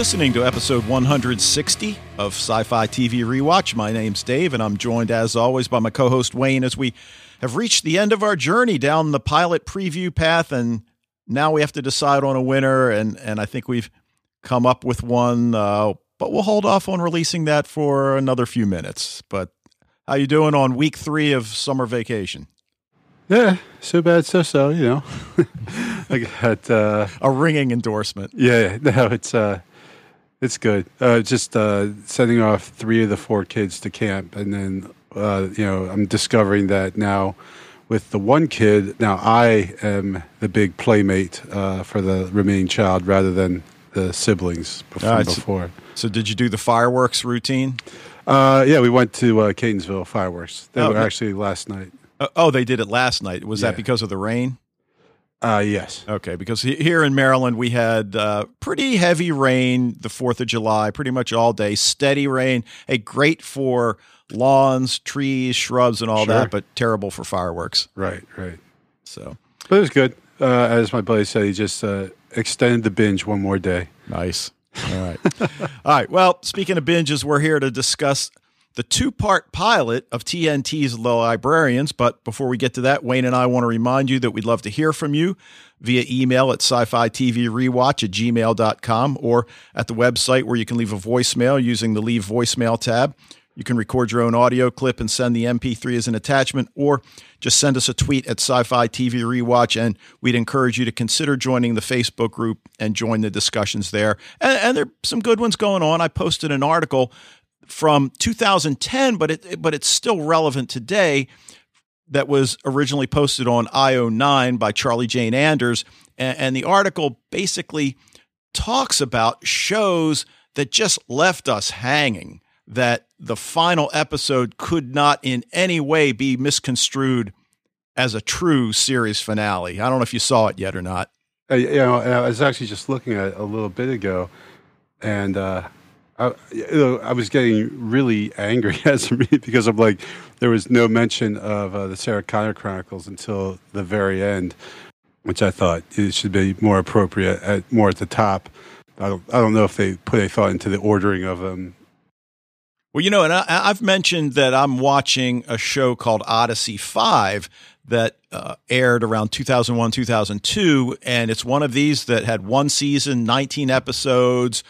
Listening to episode 160 of Sci Fi TV Rewatch. My name's Dave, and I'm joined, as always, by my co host Wayne as we have reached the end of our journey down the pilot preview path. And now we have to decide on a winner. And, and I think we've come up with one, uh, but we'll hold off on releasing that for another few minutes. But how you doing on week three of summer vacation? Yeah, so bad, so so. You know, I got uh, a ringing endorsement. Yeah, no, it's uh, it's good. Uh, just uh, sending off three of the four kids to camp, and then uh, you know I'm discovering that now with the one kid, now I am the big playmate uh, for the remaining child rather than the siblings before. Ah, before. So, did you do the fireworks routine? Uh, yeah, we went to uh, Catonsville fireworks. They Oh, were actually last night. Uh, oh, they did it last night. Was Yeah. that because of the rain? Uh, yes. Okay, because he- here in Maryland we had uh, pretty heavy rain the Fourth of July, pretty much all day, steady rain. Hey, great for lawns, trees, shrubs, and all Sure. that, but terrible for fireworks. Right, right. So But it was good. Uh, as my buddy said, he just uh, extended the binge one more day. nice. All right, all right. Well, speaking of binges, we're here to discuss the two-part pilot of TNT's The Librarians. But before we get to that, Wayne and I want to remind you that we'd love to hear from you via email at sci-fi TV rewatch at gmail.com or at the website where you can leave a voicemail using the leave voicemail tab. You can record your own audio clip and send the MP3 as an attachment, or just send us a tweet at Sci Fi TV Rewatch. And we'd encourage you to consider joining the Facebook group and join the discussions there. And, and there are some good ones going on. I posted an article from 2010, but it but it's still relevant today. That was originally posted on IO9 by Charlie Jane Anders, and, and the article basically talks about shows that just left us hanging. That the final episode could not in any way be misconstrued as a true series finale. I don't know if you saw it yet or not. Uh, you know, I was actually just looking at it a little bit ago, and uh, I, you know, I was getting really angry as read because I'm like, there was no mention of uh, the Sarah Connor Chronicles until the very end, which I thought it should be more appropriate, at, more at the top. I don't, I don't know if they put a thought into the ordering of them. Well, you know, and I, I've mentioned that I'm watching a show called Odyssey 5 that uh, aired around 2001, 2002. And it's one of these that had one season, 19 episodes,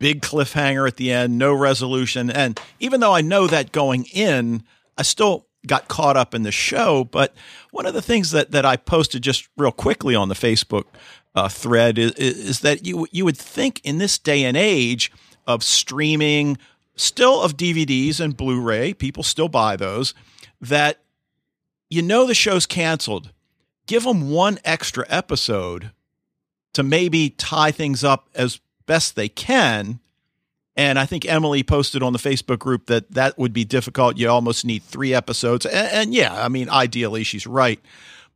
big cliffhanger at the end, no resolution. And even though I know that going in, I still got caught up in the show. But one of the things that, that I posted just real quickly on the Facebook uh, thread is, is that you, you would think in this day and age of streaming, still of DVDs and Blu ray, people still buy those, that you know the show's canceled. Give them one extra episode to maybe tie things up as best they can. And I think Emily posted on the Facebook group that that would be difficult. You almost need three episodes. And, and yeah, I mean, ideally, she's right.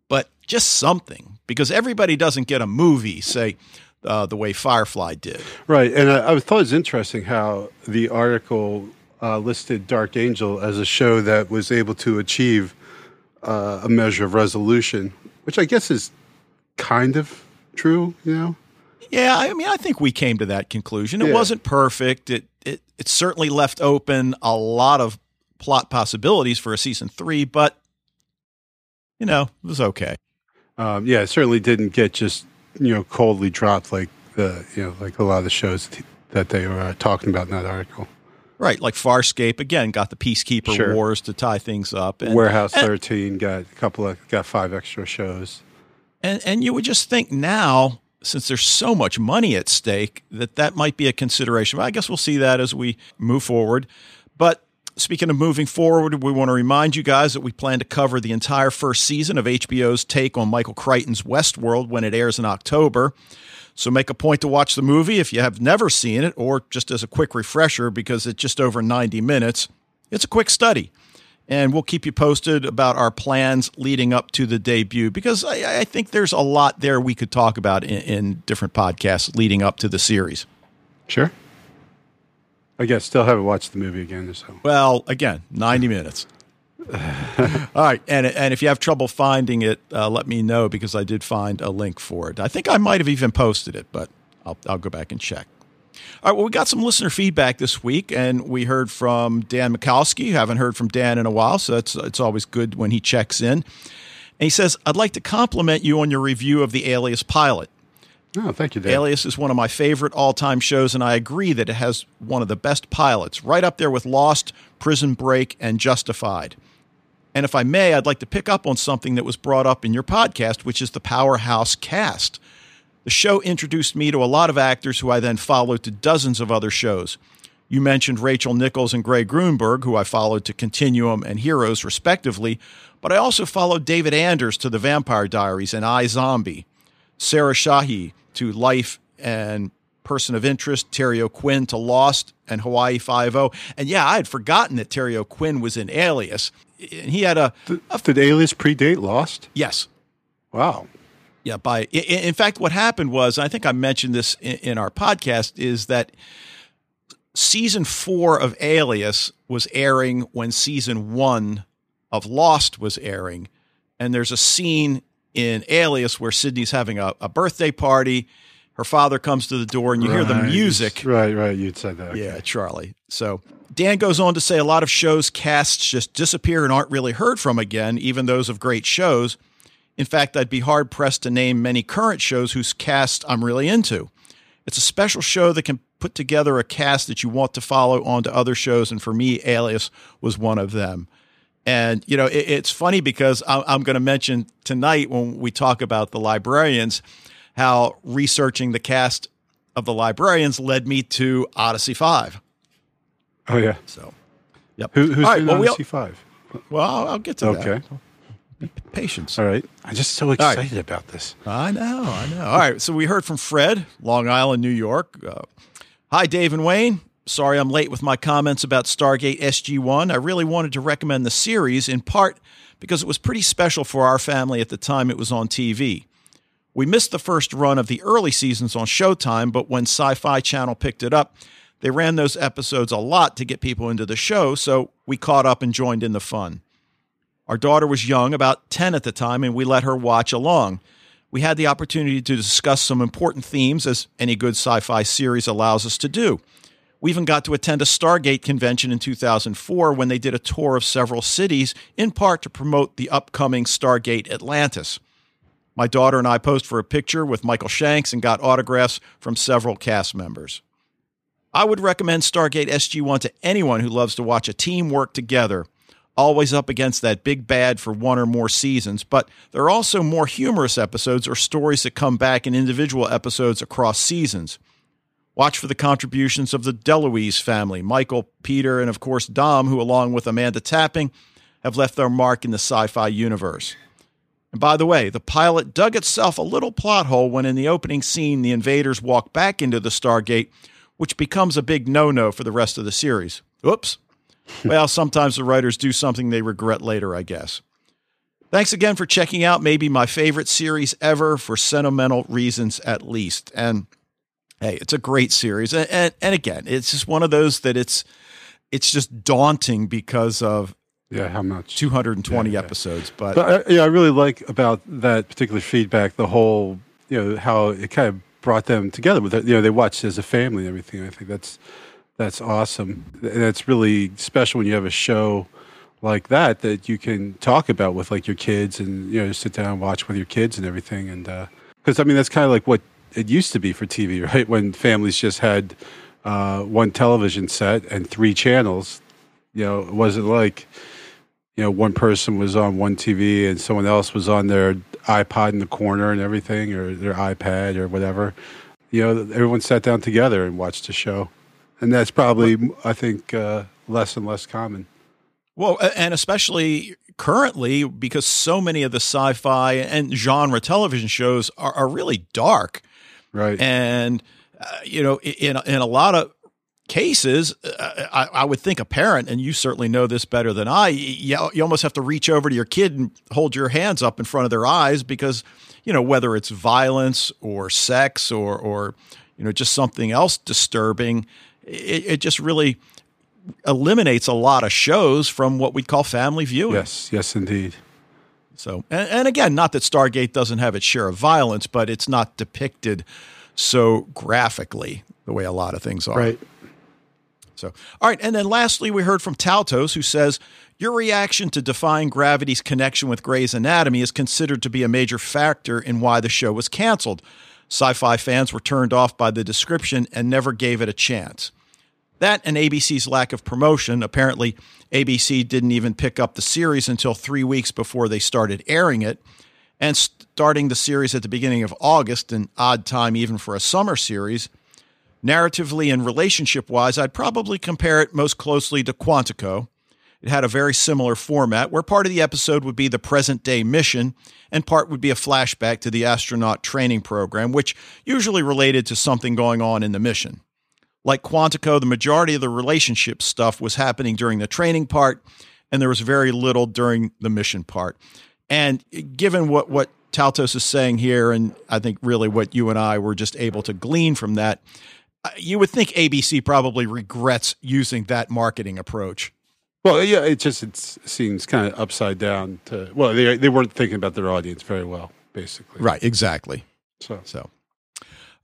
But just something, because everybody doesn't get a movie, say, uh, the way Firefly did. Right, and I, I thought it was interesting how the article uh, listed Dark Angel as a show that was able to achieve uh, a measure of resolution, which I guess is kind of true. You know, Yeah, I mean, I think we came to that conclusion. It Yeah. wasn't perfect. It, it it certainly left open a lot of plot possibilities for a season three, but you know, it was okay. um, yeah, it certainly didn't get just you know coldly dropped like the you know like a lot of the shows t- that they were uh, talking about in that article. Right, like Farscape again got the Peacekeeper Sure. Wars to tie things up, and Warehouse and, Thirteen got a couple of got five extra shows. and and you would just think now, since there's so much money at stake, that that might be a consideration. But I guess we'll see that as we move forward. But speaking of moving forward, we want to remind you guys that we plan to cover the entire first season of HBO's take on Michael Crichton's Westworld when it airs in October. So make a point to watch the movie if you have never seen it, or just as a quick refresher because it's just over 90 minutes. It's a quick study. And we'll keep you posted about our plans leading up to the debut because I, I think there's a lot there we could talk about in, in different podcasts leading up to the series. Sure. I guess still haven't watched the movie again. Or so Well, again, 90 minutes. All right, and and if you have trouble finding it, uh, let me know because I did find a link for it. I think I might have even posted it, but I'll I'll go back and check. All right, well, we got some listener feedback this week, and we heard from Dan Mikowski. Haven't heard from Dan in a while, so it's it's always good when he checks in. And he says, "I'd like to compliment you on your review of the Alias pilot. Oh, thank you, Dan. Alias is one of my favorite all-time shows, and I agree that it has one of the best pilots, right up there with Lost, Prison Break, and Justified." And if I may, I'd like to pick up on something that was brought up in your podcast, which is the Powerhouse cast. The show introduced me to a lot of actors who I then followed to dozens of other shows. You mentioned Rachel Nichols and Greg Grunberg, who I followed to Continuum and Heroes, respectively, but I also followed David Anders to The Vampire Diaries and I Zombie, Sarah Shahi to Life and Person of Interest, Terry O'Quinn to Lost and Hawaii Five-O. And yeah, I had forgotten that Terry O'Quinn was in Alias. And he had a, a Did Alias predate Lost? yes, Wow. Yeah, by in fact, what happened was I think I mentioned this in, our podcast is that season four of Alias was airing when season one of Lost was airing, and there's a scene in Alias where Sydney's having a, a birthday party. Her father comes to the door, and you hear the music. Right, right. You'd say that. Yeah, Charlie. So Dan goes on to say a lot of shows casts just disappear and aren't really heard from again, even those of great shows. In fact, I'd be hard pressed to name many current shows whose cast I'm really into. It's a special show that can put together a cast that you want to follow onto other shows, and for me, Alias was one of them. And you know, it, it's funny because I, I'm going to mention tonight when we talk about the librarians, how researching the cast of the librarians led me to Odyssey Five. Oh, yeah. So, yep. Who, who's right, in well, Odyssey 5? Well, I'll, I'll get to that. Okay. Patience. All right. I'm just so right. excited about this. I know, I know. All right, so we heard from Fred, Long Island, New York. Uh, Hi, Dave and Wayne. Sorry I'm late with my comments about Stargate SG1. I really wanted to recommend the series in part because it was pretty special for our family at the time it was on TV. We missed the first run of the early seasons on Showtime, but when Sci Fi Channel picked it up, they ran those episodes a lot to get people into the show, so we caught up and joined in the fun. Our daughter was young, about 10 at the time, and we let her watch along. We had the opportunity to discuss some important themes, as any good sci fi series allows us to do. We even got to attend a Stargate convention in 2004 when they did a tour of several cities, in part to promote the upcoming Stargate Atlantis. My daughter and I posed for a picture with Michael Shanks and got autographs from several cast members. I would recommend Stargate SG1 to anyone who loves to watch a team work together, always up against that big bad for one or more seasons, but there are also more humorous episodes or stories that come back in individual episodes across seasons. Watch for the contributions of the DeLuise family, Michael, Peter, and of course Dom, who, along with Amanda Tapping, have left their mark in the sci fi universe. And by the way, the pilot dug itself a little plot hole when in the opening scene the invaders walk back into the Stargate, which becomes a big no no for the rest of the series. Oops. well, sometimes the writers do something they regret later, I guess. Thanks again for checking out maybe my favorite series ever for sentimental reasons, at least. And hey, it's a great series. And, and, and again, it's just one of those that it's it's just daunting because of Yeah, how much? 220 Yeah, yeah. episodes. But, But I, yeah, I really like about that particular feedback the whole, you know, how it kind of brought them together with it. You know, they watched as a family and everything. I think that's that's awesome. It's really special when you have a show like that that you can talk about with like your kids and you know sit down and watch with your kids and everything. And because I mean that's kind of like what it used to be for TV, right? When families just had uh, one television set and three channels. You know, it wasn't like you know, one person was on one TV and someone else was on their iPod in the corner and everything, or their iPad or whatever. You know, everyone sat down together and watched a show, and that's probably, I think, uh, less and less common. Well, and especially currently because so many of the sci-fi and genre television shows are, are really dark, Right. and uh, you know, in in a lot of cases, uh, I, I would think a parent, and you certainly know this better than I. You, you almost have to reach over to your kid and hold your hands up in front of their eyes because you know whether it's violence or sex or or you know just something else disturbing, it, it just really eliminates a lot of shows from what we'd call family viewing. yes. Yes, indeed. So, and, and again, not that Stargate doesn't have its share of violence, but it's not depicted so graphically. the way a lot of things are. Right. So, all right. And then lastly, we heard from Taltos, who says, Your reaction to Defying Gravity's connection with Grey's Anatomy is considered to be a major factor in why the show was canceled. Sci fi fans were turned off by the description and never gave it a chance. That and ABC's lack of promotion. Apparently, ABC didn't even pick up the series until three weeks before they started airing it. And starting the series at the beginning of August, an odd time even for a summer series, narratively and relationship wise, I'd probably compare it most closely to Quantico. It had a very similar format where part of the episode would be the present day mission and part would be a flashback to the astronaut training program, which usually related to something going on in the mission. Like Quantico, the majority of the relationship stuff was happening during the training part, and there was very little during the mission part. And given what, what Taltos is saying here, and I think really what you and I were just able to glean from that, uh, you would think ABC probably regrets using that marketing approach. Well, yeah, it just it seems kind of upside down. To well, they they weren't thinking about their audience very well, basically. Right. Exactly. So So,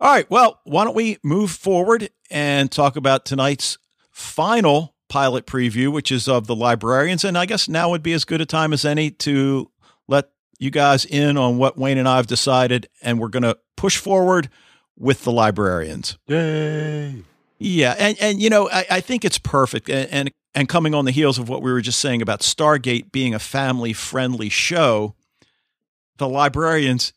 all right. Well, why don't we move forward and talk about tonight's final pilot preview, which is of the librarians. And I guess now would be as good a time as any to let you guys in on what Wayne and I have decided. And we're going to push forward with the librarians. yay! Yeah, and and you know, I, I think it's perfect, and, and and coming on the heels of what we were just saying about Stargate being a family friendly show, the Librarians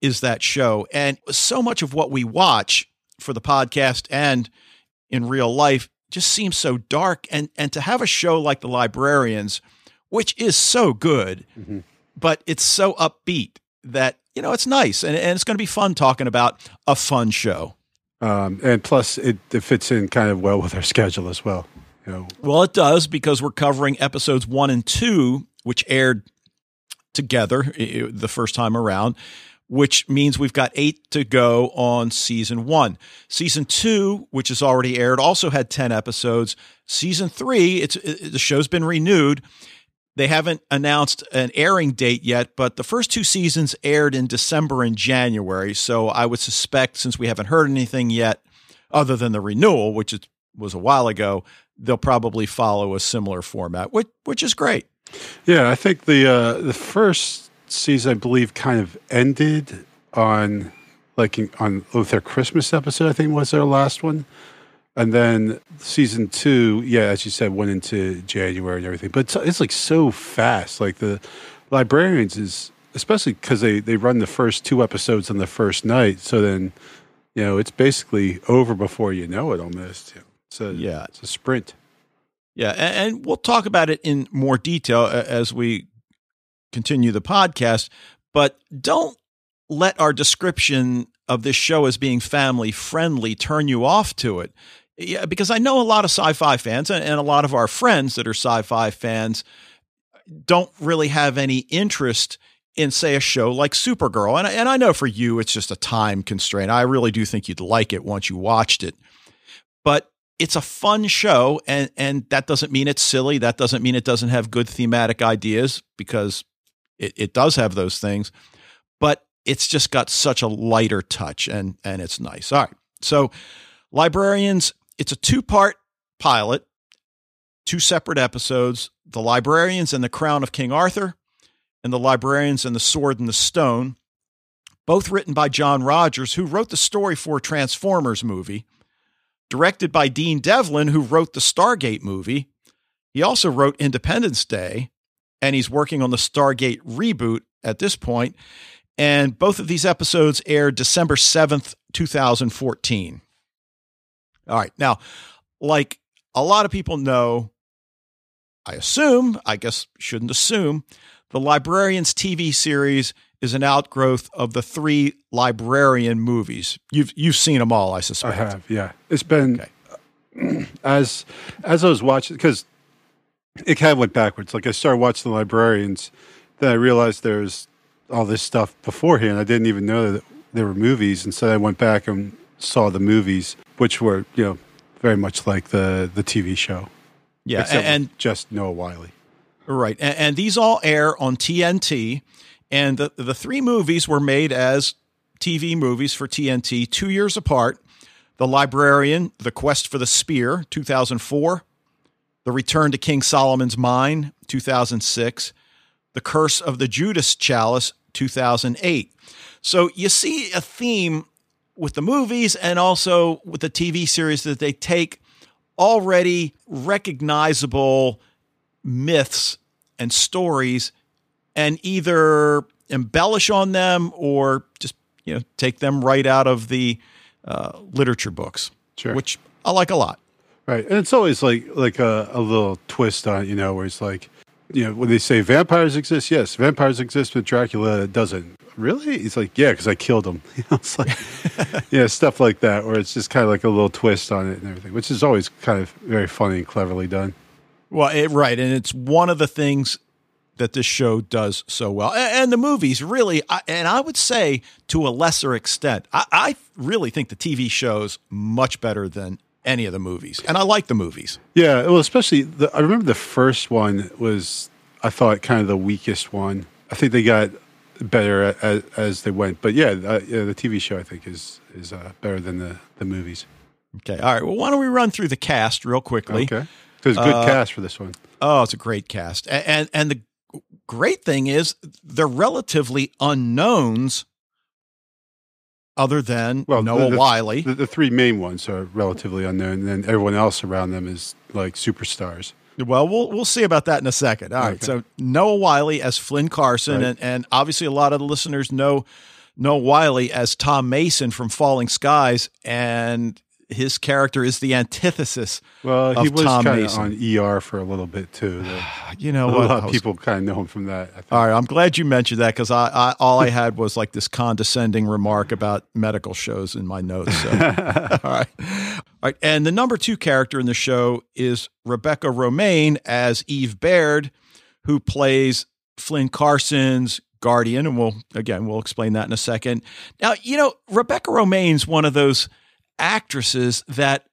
is that show, and so much of what we watch for the podcast and in real life just seems so dark, and and to have a show like the Librarians, which is so good, Mhm. but it's so upbeat that you know it's nice, and, and it's going to be fun talking about a fun show. Um, and plus, it, it fits in kind of well with our schedule as well. You know, Well, it does because we're covering episodes one and two, which aired together the first time around, which means we've got eight to go on season one. Season two, which has already aired, also had 10 episodes. Season three, it's it, the show's been renewed. They haven't announced an airing date yet, but the first two seasons aired in December and January. So I would suspect, since we haven't heard anything yet, other than the renewal, which is, was a while ago, they'll probably follow a similar format, which which is great. yeah, I think the uh, the first season, I believe, kind of ended on like on with their Christmas episode. I think was their last one, and then season two, yeah, as you said, went into January and everything. But it's, it's like so fast. Like the librarians is especially because they they run the first two episodes on the first night, so then you know it's basically over before you know it. Almost, a Yeah. it's a sprint. Yeah, and, and we'll talk about it in more detail as we continue the podcast. But don't let our description of this show as being family friendly turn you off to it. Yeah, because I know a lot of sci-fi fans and, a lot of our friends that are sci-fi fans don't really have any interest in say a show like Supergirl. And, and I know for you it's just a time constraint. I really do think you'd like it once you watched it. But it's a fun show and and that doesn't mean it's silly. That doesn't mean it doesn't have good thematic ideas because it, it does have those things. But it's just got such a lighter touch and and it's nice. All right. So Librarians, it's a two-part pilot, two separate episodes, The Librarians and the Crown of King Arthur and The Librarians and the Sword and the Stone, both written by John Rogers, who wrote the story for Transformers movie directed by Dean Devlin, who wrote the Stargate movie. He also wrote Independence Day, and he's working on the Stargate reboot at this point. And both of these episodes aired December 7th, 2014. All right. Now, like a lot of people know, I assume, I guess shouldn't assume, the Librarians TV series is an outgrowth of the three librarian movies. You've you've seen them all, I suspect. I have, yeah. It's been Okay. as as I was watching because it kind of went backwards. Like I started watching the librarians, then I realized there's all this stuff beforehand. I didn't even know that there were movies, and so I went back and saw the movies, which were you know very much like the the TV show. Yeah, except and, just Noah Wyle. Right. And, and these all air on TNT. And the, the three movies were made as TV movies for TNT two years apart. The Librarian, The Quest for the Spear, 2004. The Return to King Solomon's Mine, 2006. The Curse of the Judas Chalice, 2008. So you see a theme with the movies and also with the TV series that they take already recognizable myths and stories and either embellish on them or just you know take them right out of the uh, literature books, Sure. which I like a lot. Right, and it's always like like a, a little twist on it, you know, where it's like, you know, when they say vampires exist, yes, vampires exist, but Dracula doesn't. Really? He's like, yeah, because I killed him. You know, it's like, yeah, stuff like that, where it's just kind of like a little twist on it and everything, which is always kind of very funny and cleverly done. Well, it, right, and it's one of the things that this show does so well, and, and the movies really, I, and I would say to a lesser extent, I, I really think the TV shows much better than any of the movies, and I like the movies. Yeah, well, especially the, I remember the first one was I thought kind of the weakest one. I think they got better as, as they went, but yeah, uh, yeah, the TV show I think is is uh, better than the the movies. Okay, all right. Well, why don't we run through the cast real quickly? Okay, there's a good Uh, cast for this one. Oh, it's a great cast, and and, and the great thing is they're relatively unknowns, other than Well, Noah the- Wyle. The, the three main ones are relatively unknown, and then everyone else around them is like superstars. Well, we'll we'll see about that in a second. All right. Okay. So Noah Wyle as Flynn Carsen, Right. and, and obviously a lot of the listeners know Noah Wyle as Tom Mason from Falling Skies, and his character is the antithesis. Well, he was Tom kind of Mason. on ER for a little bit too. You know a what? lot of people kind of know him from that. I think. All right, I'm glad you mentioned that because I, I all I had was like this condescending remark about medical shows in my notes. So. all right, all right, and the number two character in the show is Rebecca Romijn as Eve Baird, who plays Flynn Carsen's guardian, and we'll again we'll explain that in a second. Now, you know, Rebecca Romijn's one of those actresses that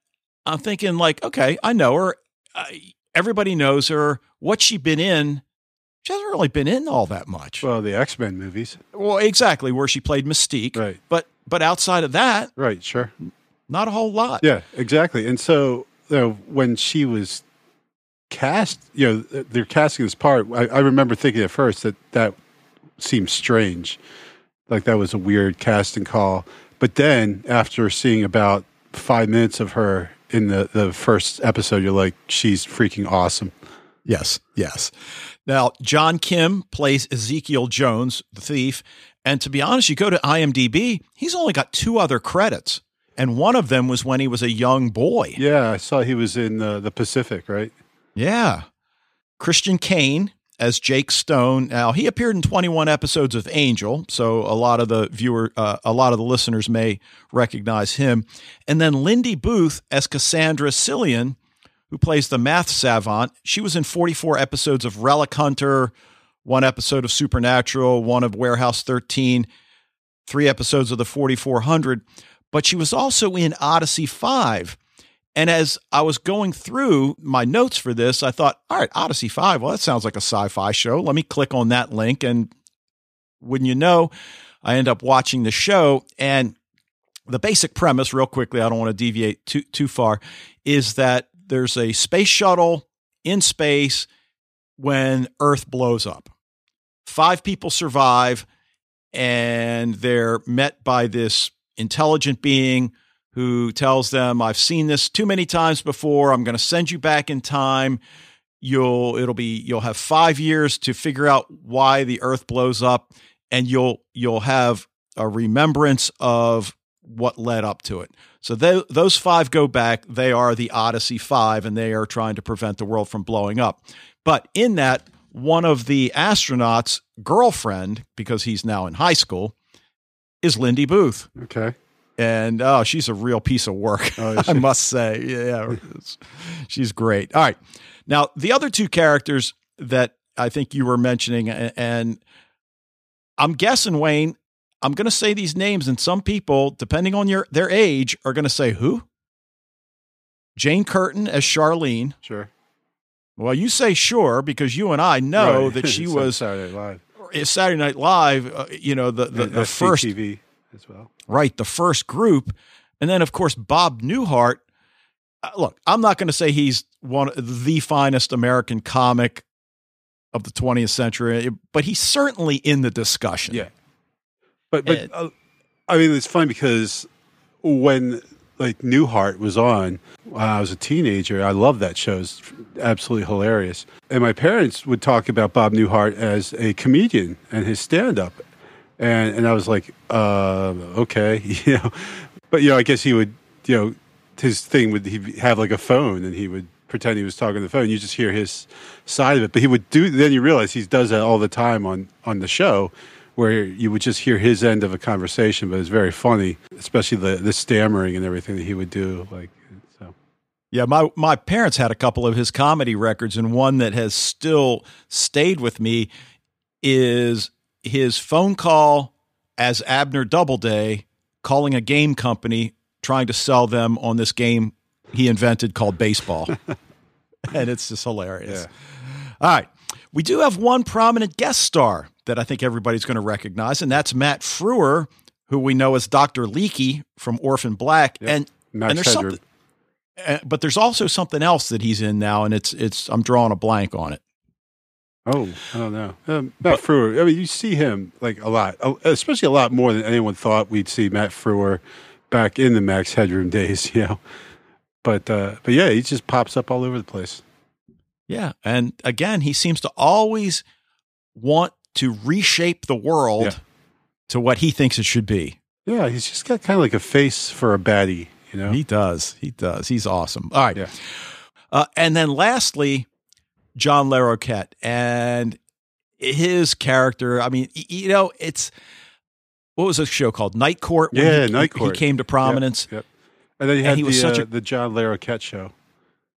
I'm thinking like, okay, I know her. I, everybody knows her. What's she been in? She hasn't really been in all that much. Well, Well, the X Men movies, Well, exactly where she played Mystique, right? but but outside of that, Right, sure. not a whole lot. Yeah, exactly. And so, you know, when she was cast, you know, they're casting this part. I, I remember thinking at first that that seemed strange, like that was a weird casting call. But then, after seeing about five minutes of her in the the first episode, you're like, she's freaking awesome. Yes, yes. Now, John Kim plays Ezekiel Jones, the thief. And to be honest, you go to IMDb, he's only got two other credits. And one of them was when he was a young boy. Yeah, I saw he was in the the Pacific, right? Yeah. Christian Kane as Jake Stone. Now, he appeared in 21 episodes of Angel, so a lot of the viewer uh, a lot of the listeners may recognize him. And then Lindy Booth as Cassandra Cillian, who plays the math savant. She was in 44 episodes of Relic Hunter, one episode of Supernatural, one of Warehouse 13, three episodes of the 4400, but she was also in Odyssey 5. And as I was going through my notes for this, I thought, all right, Odyssey 5, well, that sounds like a sci fi show. Let me click on that link. And wouldn't you know, I end up watching the show. And the basic premise, real quickly, I don't want to deviate too, too far, is that there's a space shuttle in space when Earth blows up. Five people survive, and they're met by this intelligent being who tells them, I've seen this too many times before. I'm going to send you back in time. You'll it'll be you'll have 5 years to figure out why the earth blows up and you'll you'll have a remembrance of what led up to it. So they, those 5 go back. They are the Odyssey 5 and they are trying to prevent the world from blowing up. But in that one of the astronauts' girlfriend because he's now in high school is Lindy Booth Okay. And oh, she's a real piece of work. Oh, I must say, yeah, she's great. All right, now the other two characters that I think you were mentioning, and I'm guessing Wayne, I'm going to say these names, and some people, depending on your their age, are going to say who. Jane Curtin as Charlene. Sure. Well, you say sure because you and I know Right. that she was Saturday Night Live. Saturday Night Live. Uh, you know the the, the first SCTV as well. right the first group And then, of course, Bob Newhart. Uh, look, I'm not going to say he's one of the finest American comic of the 20th century, but he's certainly in the discussion. Yeah. But but uh, I mean, it's funny because when like Newhart was on when I was a teenager, I loved that show. It's absolutely hilarious. And my parents would talk about Bob Newhart as a comedian and his stand up. And and I was like, uh, okay, you know. But you know, I guess he would, you know, his thing would he have like a phone and he would pretend he was talking on the phone. You just hear his side of it. But he would do then you realize he does that all the time on on the show where you would just hear his end of a conversation, but it's very funny, especially the the stammering and everything that he would do. Like. Yeah, my my parents had a couple of his comedy records, and one that has still stayed with me is his phone call as Abner Doubleday calling a game company trying to sell them on this game he invented called baseball. and it's just hilarious. Yeah. All right. We do have one prominent guest star that I think everybody's going to recognize, and that's Matt Frewer, who we know as Dr. Leekie from Orphan Black. Yep. And, Max and there's something uh, but there's also something else that he's in now, and it's it's I'm drawing a blank on it. Oh, I don't know. Um, Matt Frewer. I mean, you see him like a lot, especially a lot more than anyone thought we'd see Matt Frewer back in the Max Headroom days. You know, but uh, but yeah, he just pops up all over the place. Yeah, and again, he seems to always want to reshape the world Yeah. to what he thinks it should be. Yeah, he's just got kind of like a face for a baddie. You know. He does. He does. He's awesome. All right. Yeah. Uh, and then lastly, John Larroquette and his character. I mean, you know, it's what was this show called? Night Court. when Yeah, he, Night Court. He came to prominence, Yep. And then And had he the was such uh, a- the John Larroquette show.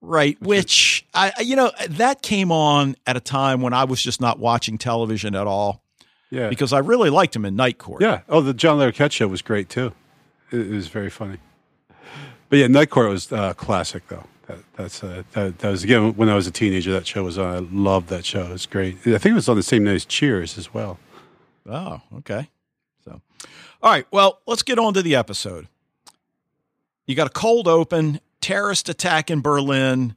right? Which I, you know, that came on at a time when I was just not watching television at all Yeah. because I really liked him in Night Court. Yeah. Oh, the John Larroquette show was great too. It, it was very funny. But yeah, Night Court was uh, classic though. That, that's uh, that, that was again when I was a teenager. That show was on. I loved that show. It was great. I think it was on the same night as Cheers as well. Oh, okay. So, all right. Well, let's get on to the episode. You got a cold open, terrorist attack in Berlin,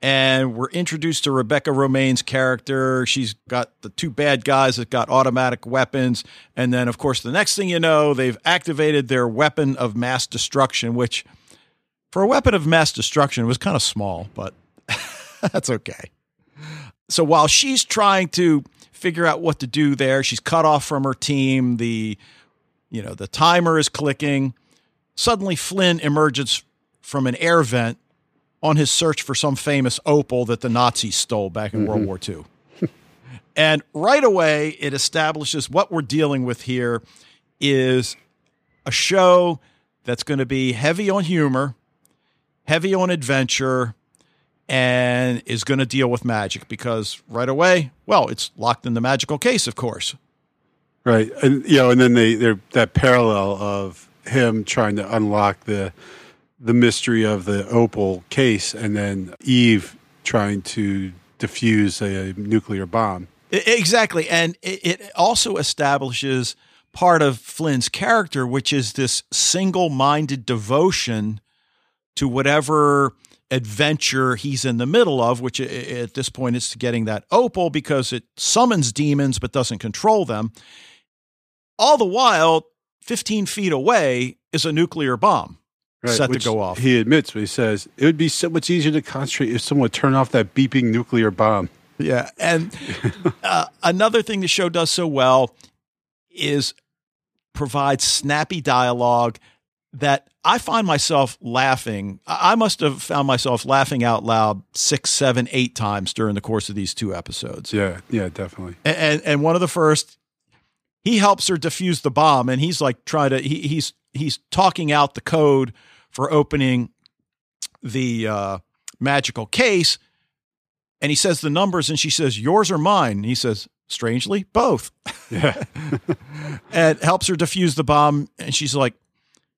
and we're introduced to Rebecca Romijn's character. She's got the two bad guys that got automatic weapons. And then, of course, the next thing you know, they've activated their weapon of mass destruction, which for a weapon of mass destruction it was kind of small, but that's okay. So while she's trying to figure out what to do there, she's cut off from her team. The you know, the timer is clicking. Suddenly Flynn emerges from an air vent on his search for some famous opal that the Nazis stole back in World mm-hmm. War II. and right away it establishes what we're dealing with here is a show that's going to be heavy on humor, heavy on adventure, and is going to deal with magic because right away, well, it's locked in the magical case, of course. Right. And you know, and then they they're that parallel of him trying to unlock the the mystery of the opal case, and then Eve trying to defuse a nuclear bomb. Exactly. And it, it also establishes part of Flynn's character, which is this single minded devotion to whatever adventure he's in the middle of, which at this point is to getting that opal because it summons demons but doesn't control them. All the while, 15 feet away is a nuclear bomb set to go off. He admits, but he says it would be so much easier to concentrate if someone would turn off that beeping nuclear bomb. Yeah. And uh, another thing the show does so well is provide snappy dialogue that I find myself laughing. I must have found myself laughing out loud six, seven, eight times during the course of these two episodes. Yeah, yeah, definitely. And, and, and one of the first, he helps her defuse the bomb, and he's like trying to he, he's he's talking out the code for opening the uh, magical case, and he says the numbers, and she says yours or mine. And he says strangely both, Yeah, and helps her defuse the bomb, and she's like,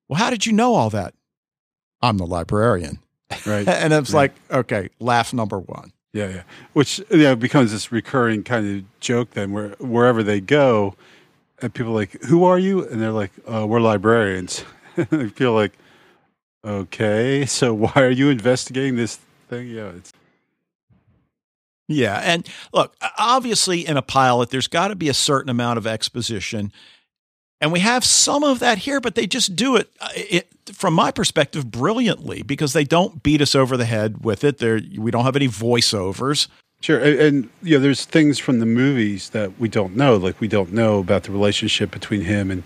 "Well, how did you know all that?" I'm the librarian, right. and it's Yeah. like, okay, laugh number one. Yeah, yeah. Which you know, becomes this recurring kind of joke then, where wherever they go, and people are like, "Who are you?" And they're like, uh, "We're librarians." I feel like, okay, so why are you investigating this thing? Yeah, it's yeah, and look, obviously in a pilot, there's got to be a certain amount of exposition, and we have some of that here, but they just do it, uh, it from my perspective, brilliantly because they don't beat us over the head with it. There, we don't have any voiceovers. Sure, and, and you know, there's things from the movies that we don't know, like we don't know about the relationship between him and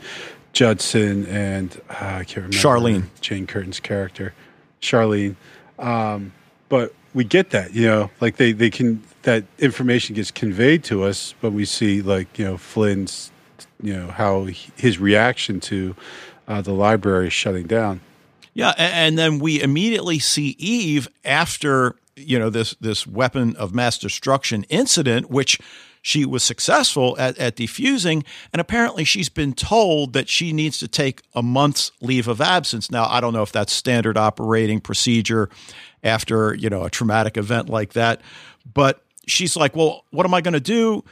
Judson and uh, I can't remember Charlene, Jane Curtin's character, Charlene. Um, but we get that, you know, like they they can that information gets conveyed to us when we see like you know Flynn's, you know how he, his reaction to uh, the library shutting down. Yeah, and then we immediately see Eve after you know this this weapon of mass destruction incident, which she was successful at, at defusing, and apparently she's been told that she needs to take a month's leave of absence. Now, I don't know if that's standard operating procedure after you know a traumatic event like that, but she's like, "Well, what am I going to do?"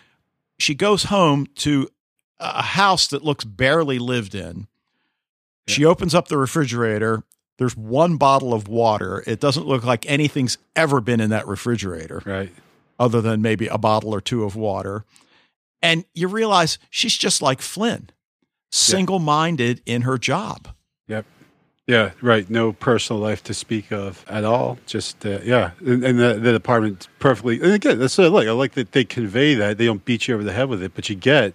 She goes home to a house that looks barely lived in. Yeah. She opens up the refrigerator. There's one bottle of water. It doesn't look like anything's ever been in that refrigerator. Right other than maybe a bottle or two of water. And you realize she's just like Flynn, single minded yeah. in her job. Yep. Yeah, right. No personal life to speak of at all. Just uh, yeah, and, and the, the department perfectly. And again, that's what I like. I like that they convey that they don't beat you over the head with it, but you get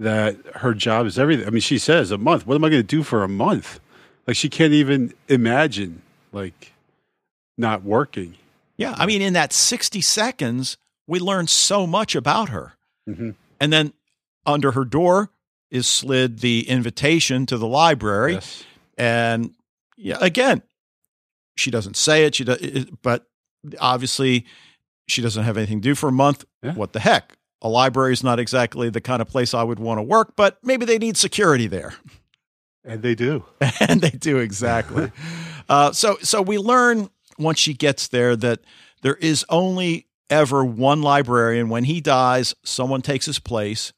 that her job is everything. I mean, she says a month. What am I going to do for a month? Like she can't even imagine like not working. Yeah. I mean, in that 60 seconds, we learn so much about her. Mm-hmm. And then under her door is slid the invitation to the library. Yes. And yeah, again, she doesn't say it. She does, but obviously, she doesn't have anything to do for a month. Yeah. What the heck? A library is not exactly the kind of place I would want to work, but maybe they need security there. And they do. and they do exactly. uh, so, so we learn once she gets there that there is only ever one librarian. When he dies, someone takes his place.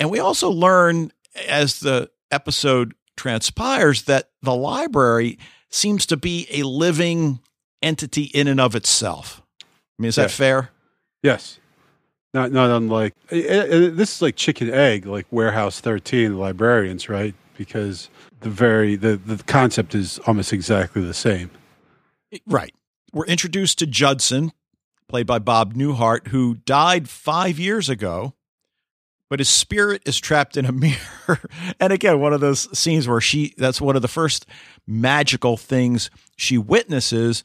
And we also learn as the episode transpires that the library seems to be a living entity in and of itself. I mean, is that fair? Yes. Not not unlike this is like chicken egg, like Warehouse 13, the librarians, right? Because the very the, the concept is almost exactly the same. Right. We're introduced to Judson, played by Bob Newhart, who died five years ago, but his spirit is trapped in a mirror. and again, one of those scenes where she, that's one of the first magical things she witnesses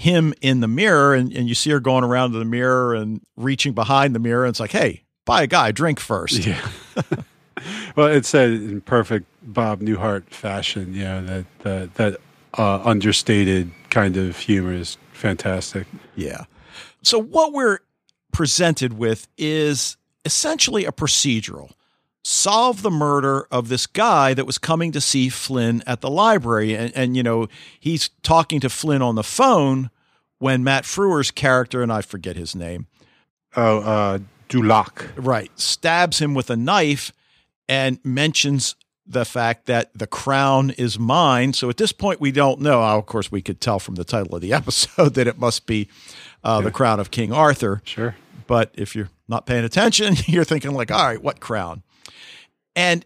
him in the mirror. And, and you see her going around to the mirror and reaching behind the mirror. And it's like, hey, buy a guy, drink first. Yeah. well, it said in perfect Bob Newhart fashion, you know, that, that, that uh, understated kind of humor is fantastic. Yeah. So what we're presented with is essentially a procedural. Solve the murder of this guy that was coming to see Flynn at the library. And, and you know, he's talking to Flynn on the phone when Matt Frewer's character, and I forget his name. Oh, uh, Dulac. Right. Stabs him with a knife and mentions the fact that the crown is mine. So at this point, we don't know. Of course, we could tell from the title of the episode that it must be uh, yeah. the crown of King Arthur. Sure. But if you're not paying attention, you're thinking like, all right, what crown? And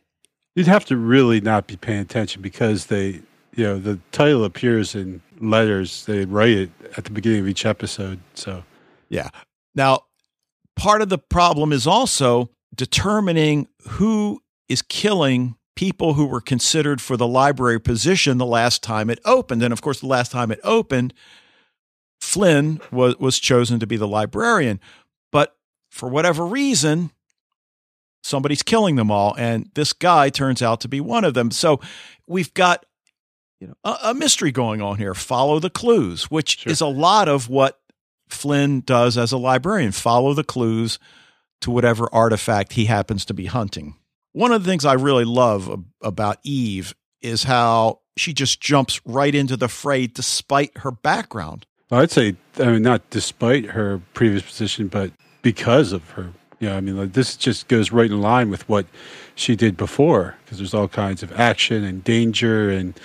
you'd have to really not be paying attention because they, you know, the title appears in letters. They write it at the beginning of each episode. So, yeah. Now, part of the problem is also determining who is killing people who were considered for the library position the last time it opened. And of course, the last time it opened, Flynn was, was chosen to be the librarian. But for whatever reason, somebody's killing them all. And this guy turns out to be one of them. So we've got you know, a, a mystery going on here. Follow the clues, which sure. is a lot of what Flynn does as a librarian follow the clues to whatever artifact he happens to be hunting. One of the things I really love about Eve is how she just jumps right into the fray despite her background. I'd say, I mean, not despite her previous position, but because of her. Know, I mean, like, this just goes right in line with what she did before because there's all kinds of action and danger and,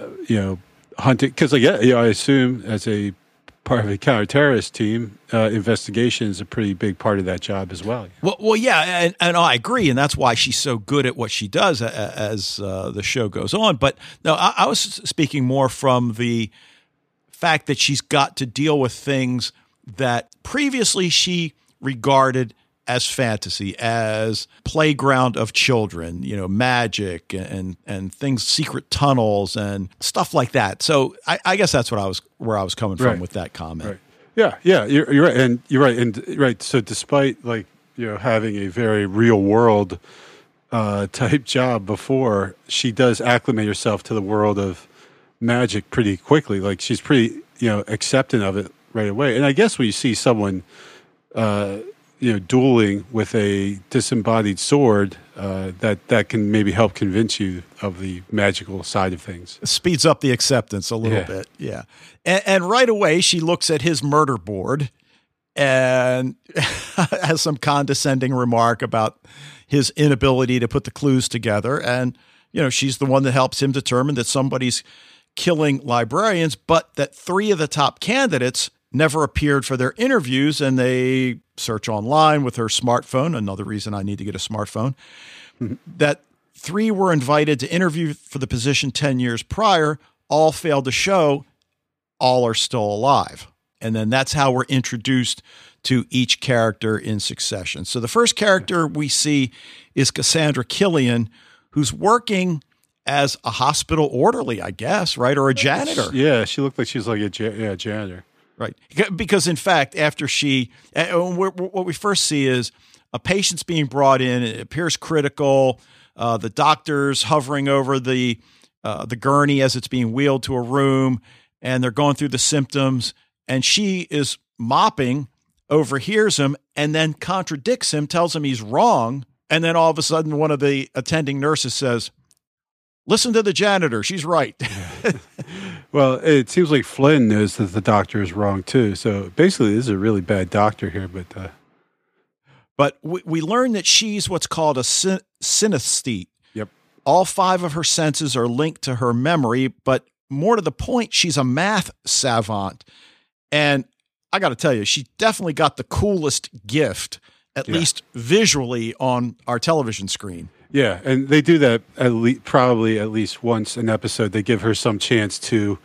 uh, you know, hunting because like yeah, you know, I assume as a part of a counterterrorist team, uh, investigation is a pretty big part of that job as well. Well, well, yeah, and, and I agree, and that's why she's so good at what she does as uh, the show goes on. But no, I, I was speaking more from the fact that she's got to deal with things that previously she regarded as fantasy, as playground of children, you know, magic and and things, secret tunnels and stuff like that. So I, I guess that's what I was where I was coming from with that comment. Right. Yeah, yeah, you're, you're right, and you're right, and right. So, despite like you know having a very real world uh, type job before, she does acclimate herself to the world of magic pretty quickly. Like she's pretty you know accepting of it right away. And I guess when you see someone uh, you know dueling with a disembodied sword, uh, that that can maybe help convince you of the magical side of things. speeds up the acceptance a little Yeah. bit. Yeah. And, and right away, she looks at his murder board and has some condescending remark about his inability to put the clues together. And, you know, she's the one that helps him determine that somebody's killing librarians, but that three of the top candidates never appeared for their interviews and they search online with her smartphone. Another reason I need to get a smartphone. that three were invited to interview for the position 10 years prior, all failed to show, all are still alive. And then that's how we're introduced to each character in succession. So the first character we see is Cassandra Cillian, who's working as a hospital orderly, I guess, right? Or a janitor. Yeah, she looked like she was like a ja- yeah janitor. Right. Because, in fact, after she, uh, what we first see is a patient's being brought in. It appears critical. Uh, the doctor's hovering over the uh, the gurney as it's being wheeled to a room, and they're going through the symptoms. And she is mopping, overhears him, and then contradicts him, tells him he's wrong. And then all of a sudden, one of the attending nurses says, "Listen to the janitor. She's right." Well, it seems like Flynn knows that the doctor is wrong too. So basically, this is a really bad doctor here. But uh, But we, we learn that she's what's called a syn- synesthete. Yep. All five of her senses are linked to her memory, but more to the point, she's a math savant. And I got to tell you, she definitely got the coolest gift, at Yeah. least visually, on our television screen. Yeah, and they do that at least probably at least once an episode. They give her some chance to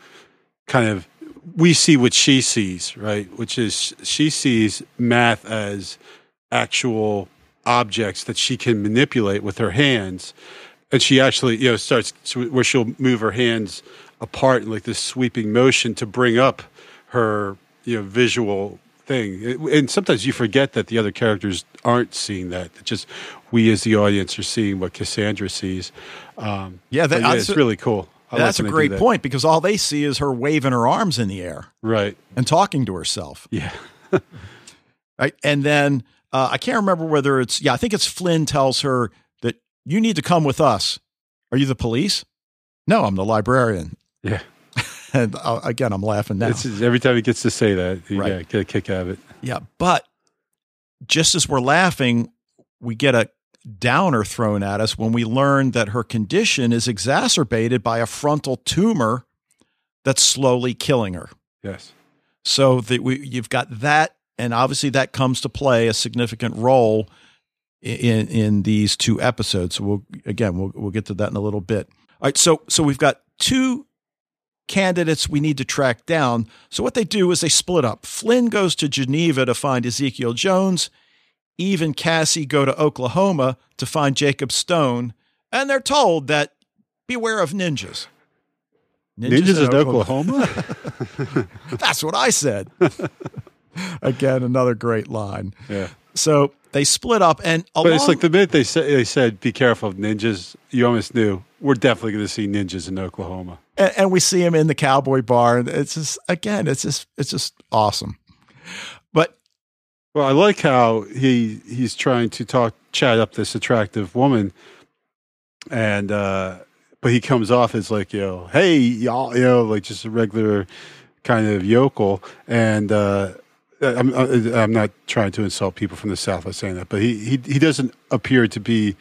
kind of we see what she sees, right? Which is she sees math as actual objects that she can manipulate with her hands, and she actually you know starts to, where she'll move her hands apart in like this sweeping motion to bring up her you know visual thing and sometimes you forget that the other characters aren't seeing that It's just we as the audience are seeing what cassandra sees um, Yeah, that- yeah that's it's really cool I like That's a they do great that. point because all they see is her waving her arms in the air right and talking to herself. yeah Right. And then uh, I can't remember whether it's, yeah, I think it's Flynn tells her that you need to come with us. Are you the police? No, I'm the librarian. yeah And again, I'm laughing now. it's, every time he gets to say that you Right. get a kick out of it yeah. But just as we're laughing, we get a downer thrown at us when we learn that her condition is exacerbated by a frontal tumor that's slowly killing her. yes So that we, you've got that, and obviously that comes to play a significant role in in these two episodes. So we'll again we'll we'll get to that in a little bit. All right, so so we've got two candidates we need to track down. So what they do is they split up. Flynn goes to Geneva to find Ezekiel Jones. Eve and Cassie go to Oklahoma to find Jacob Stone, and they're told that beware of ninjas. ninjas, in oklahoma, That's what I said. Again, another great line. yeah So they split up, and but it's like the minute they said they said be careful of ninjas you almost knew we're definitely going to see ninjas in oklahoma and, and we see him in the cowboy bar, and it's just again, it's just it's just awesome. But Well, I like how he he's trying to talk chat up this attractive woman, and uh, but he comes off as like you know, hey y'all, you know, like just a regular kind of yokel. And uh, I'm uh, I'm not trying to insult people from the south by saying that, but he he he doesn't appear to be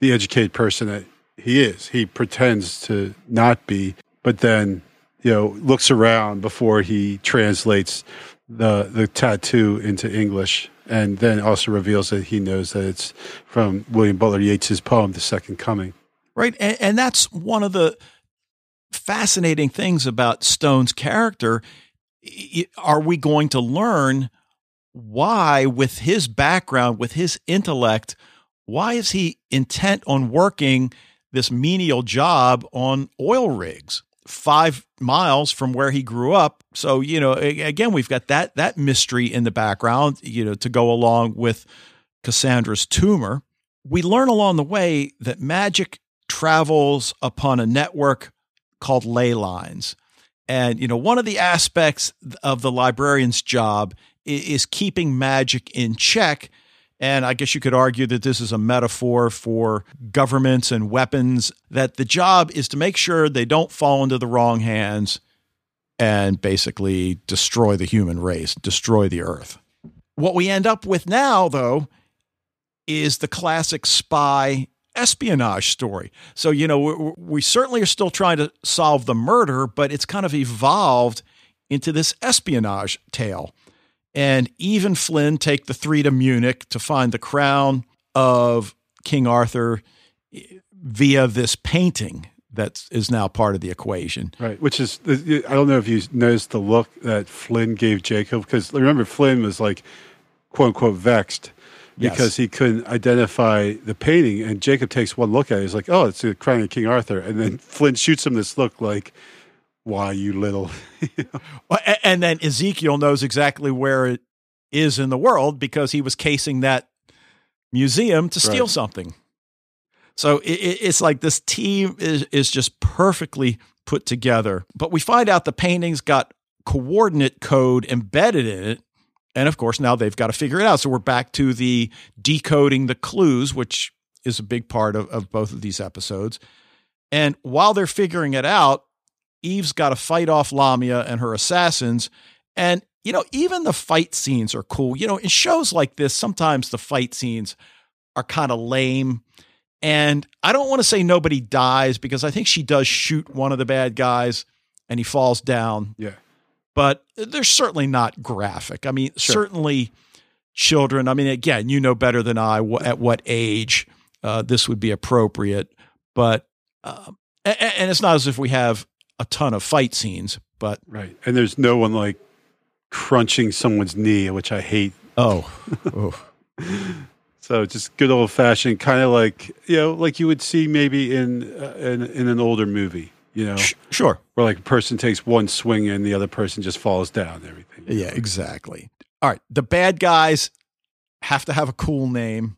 the educated person that he is. He pretends to not be, but then you know, looks around before he translates the the tattoo into English, and then also reveals that he knows that it's from William Butler Yeats's poem, "The Second Coming." Right, and, and that's one of the fascinating things about Stone's character. Are we going to learn why, with his background, with his intellect, why is he intent on working this menial job on oil rigs? five miles from where he grew up. So, you know, again, we've got that that mystery in the background, you know, to go along with Cassandra's tumor. We learn along the way that magic travels upon a network called ley lines. And, you know, one of the aspects of the librarian's job is keeping magic in check and I guess you could argue that this is a metaphor for governments and weapons, that the job is to make sure they don't fall into the wrong hands and basically destroy the human race, destroy the earth. What we end up with now, though, is the classic spy espionage story. So, you know, we, we certainly are still trying to solve the murder, but it's kind of evolved into this espionage tale. And Eve and Flynn take the three to Munich to find the crown of King Arthur eh, via this painting that is now part of the equation. Right, which is, I don't know if you noticed the look that Flynn gave Jacob, because remember, Flynn was like, quote unquote, vexed because yes. he couldn't identify the painting. And Jacob takes one look at it. He's like, oh, it's the crown of King Arthur. And then Flynn shoots him this look like, why you little and then ezekiel knows exactly where it is in the world because he was casing that museum to steal right. something so it's like this team is, is just perfectly put together but we find out the paintings got coordinate code embedded in it and of course now they've got to figure it out so we're back to the decoding the clues which is a big part of, of both of these episodes and while they're figuring it out Eve's got to fight off Lamia and her assassins. And, you know, even the fight scenes are cool. You know, in shows like this, sometimes the fight scenes are kind of lame. And I don't want to say nobody dies because I think she does shoot one of the bad guys and he falls down. Yeah. But they're certainly not graphic. I mean, sure. certainly children. I mean, again, you know better than I at what age uh, this would be appropriate. But, uh, and it's not as if we have a ton of fight scenes, but right. And there's no one like crunching someone's knee, which I hate. Oh, oh. so just good old fashioned, kind of like you know, like you would see maybe in uh, in, in an older movie. You know, sure, where like a person takes one swing and the other person just falls down. Everything. Yeah, exactly. All right, the bad guys have to have a cool name.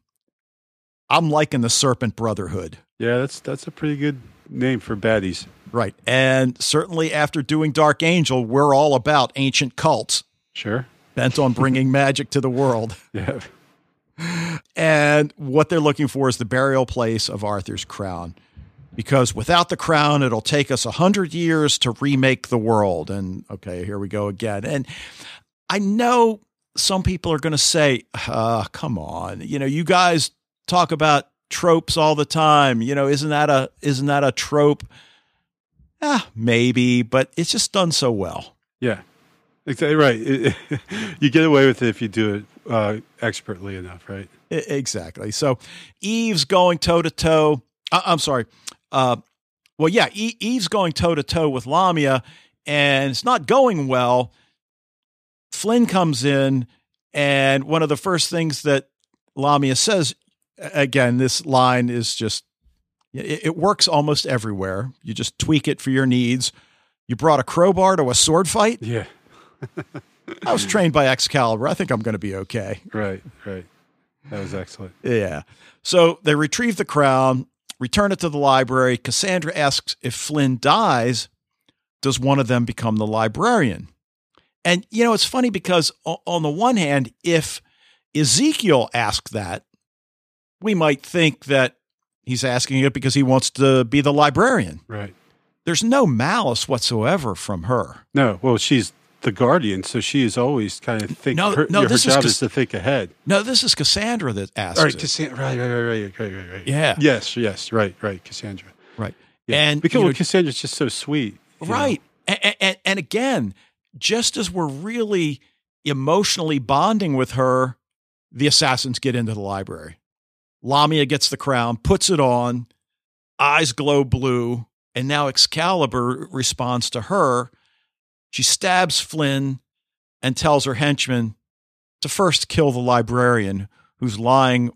I'm liking the Serpent Brotherhood. Yeah, that's that's a pretty good name for baddies. Right. And certainly after doing Dark Angel, we're all about ancient cults. Sure. Bent on bringing magic to the world. Yeah. And what they're looking for is the burial place of Arthur's crown. Because without the crown, it'll take us a hundred years to remake the world. And okay, here we go again. And I know some people are going to say, uh, come on, you know, you guys talk about tropes all the time. You know, isn't that a isn't that a trope? Ah, maybe, but it's just done so well. Yeah, exactly right. you get away with it if you do it uh, expertly enough, right? Exactly. So Eve's going toe to toe. I'm sorry. Uh, well, yeah, Eve's going toe to toe with Lamia, and it's not going well. Flynn comes in, and one of the first things that Lamia says, again, this line is just it, it works almost everywhere. You just tweak it for your needs. You brought a crowbar to a sword fight. Yeah. I was trained by Excalibur. I think I'm going to be okay. Right, right. That was excellent. Yeah. So they retrieve the crown, return it to the library. Cassandra asks if Flynn dies, does one of them become the librarian? And, you know, it's funny because on the one hand, if Ezekiel asked that, we might think that he's asking it because he wants to be the librarian. Right. There's no malice whatsoever from her. No. Well, she's the guardian, so she is always kind of think. No, her, no. This her job is, is, to think ahead. No, this is Cassandra that asks. All right, Cassandra. Right, right, right, right, right, right, right. Yeah. Yes, yes, right, right. Cassandra. Right. Yeah. And because you know, Cassandra's just so sweet. Right. And, and, and again, just as we're really emotionally bonding with her, the assassins get into the library. Lamia gets the crown, puts it on, eyes glow blue, and now Excalibur responds to her. She stabs Flynn and tells her henchmen to first kill the librarian who's lying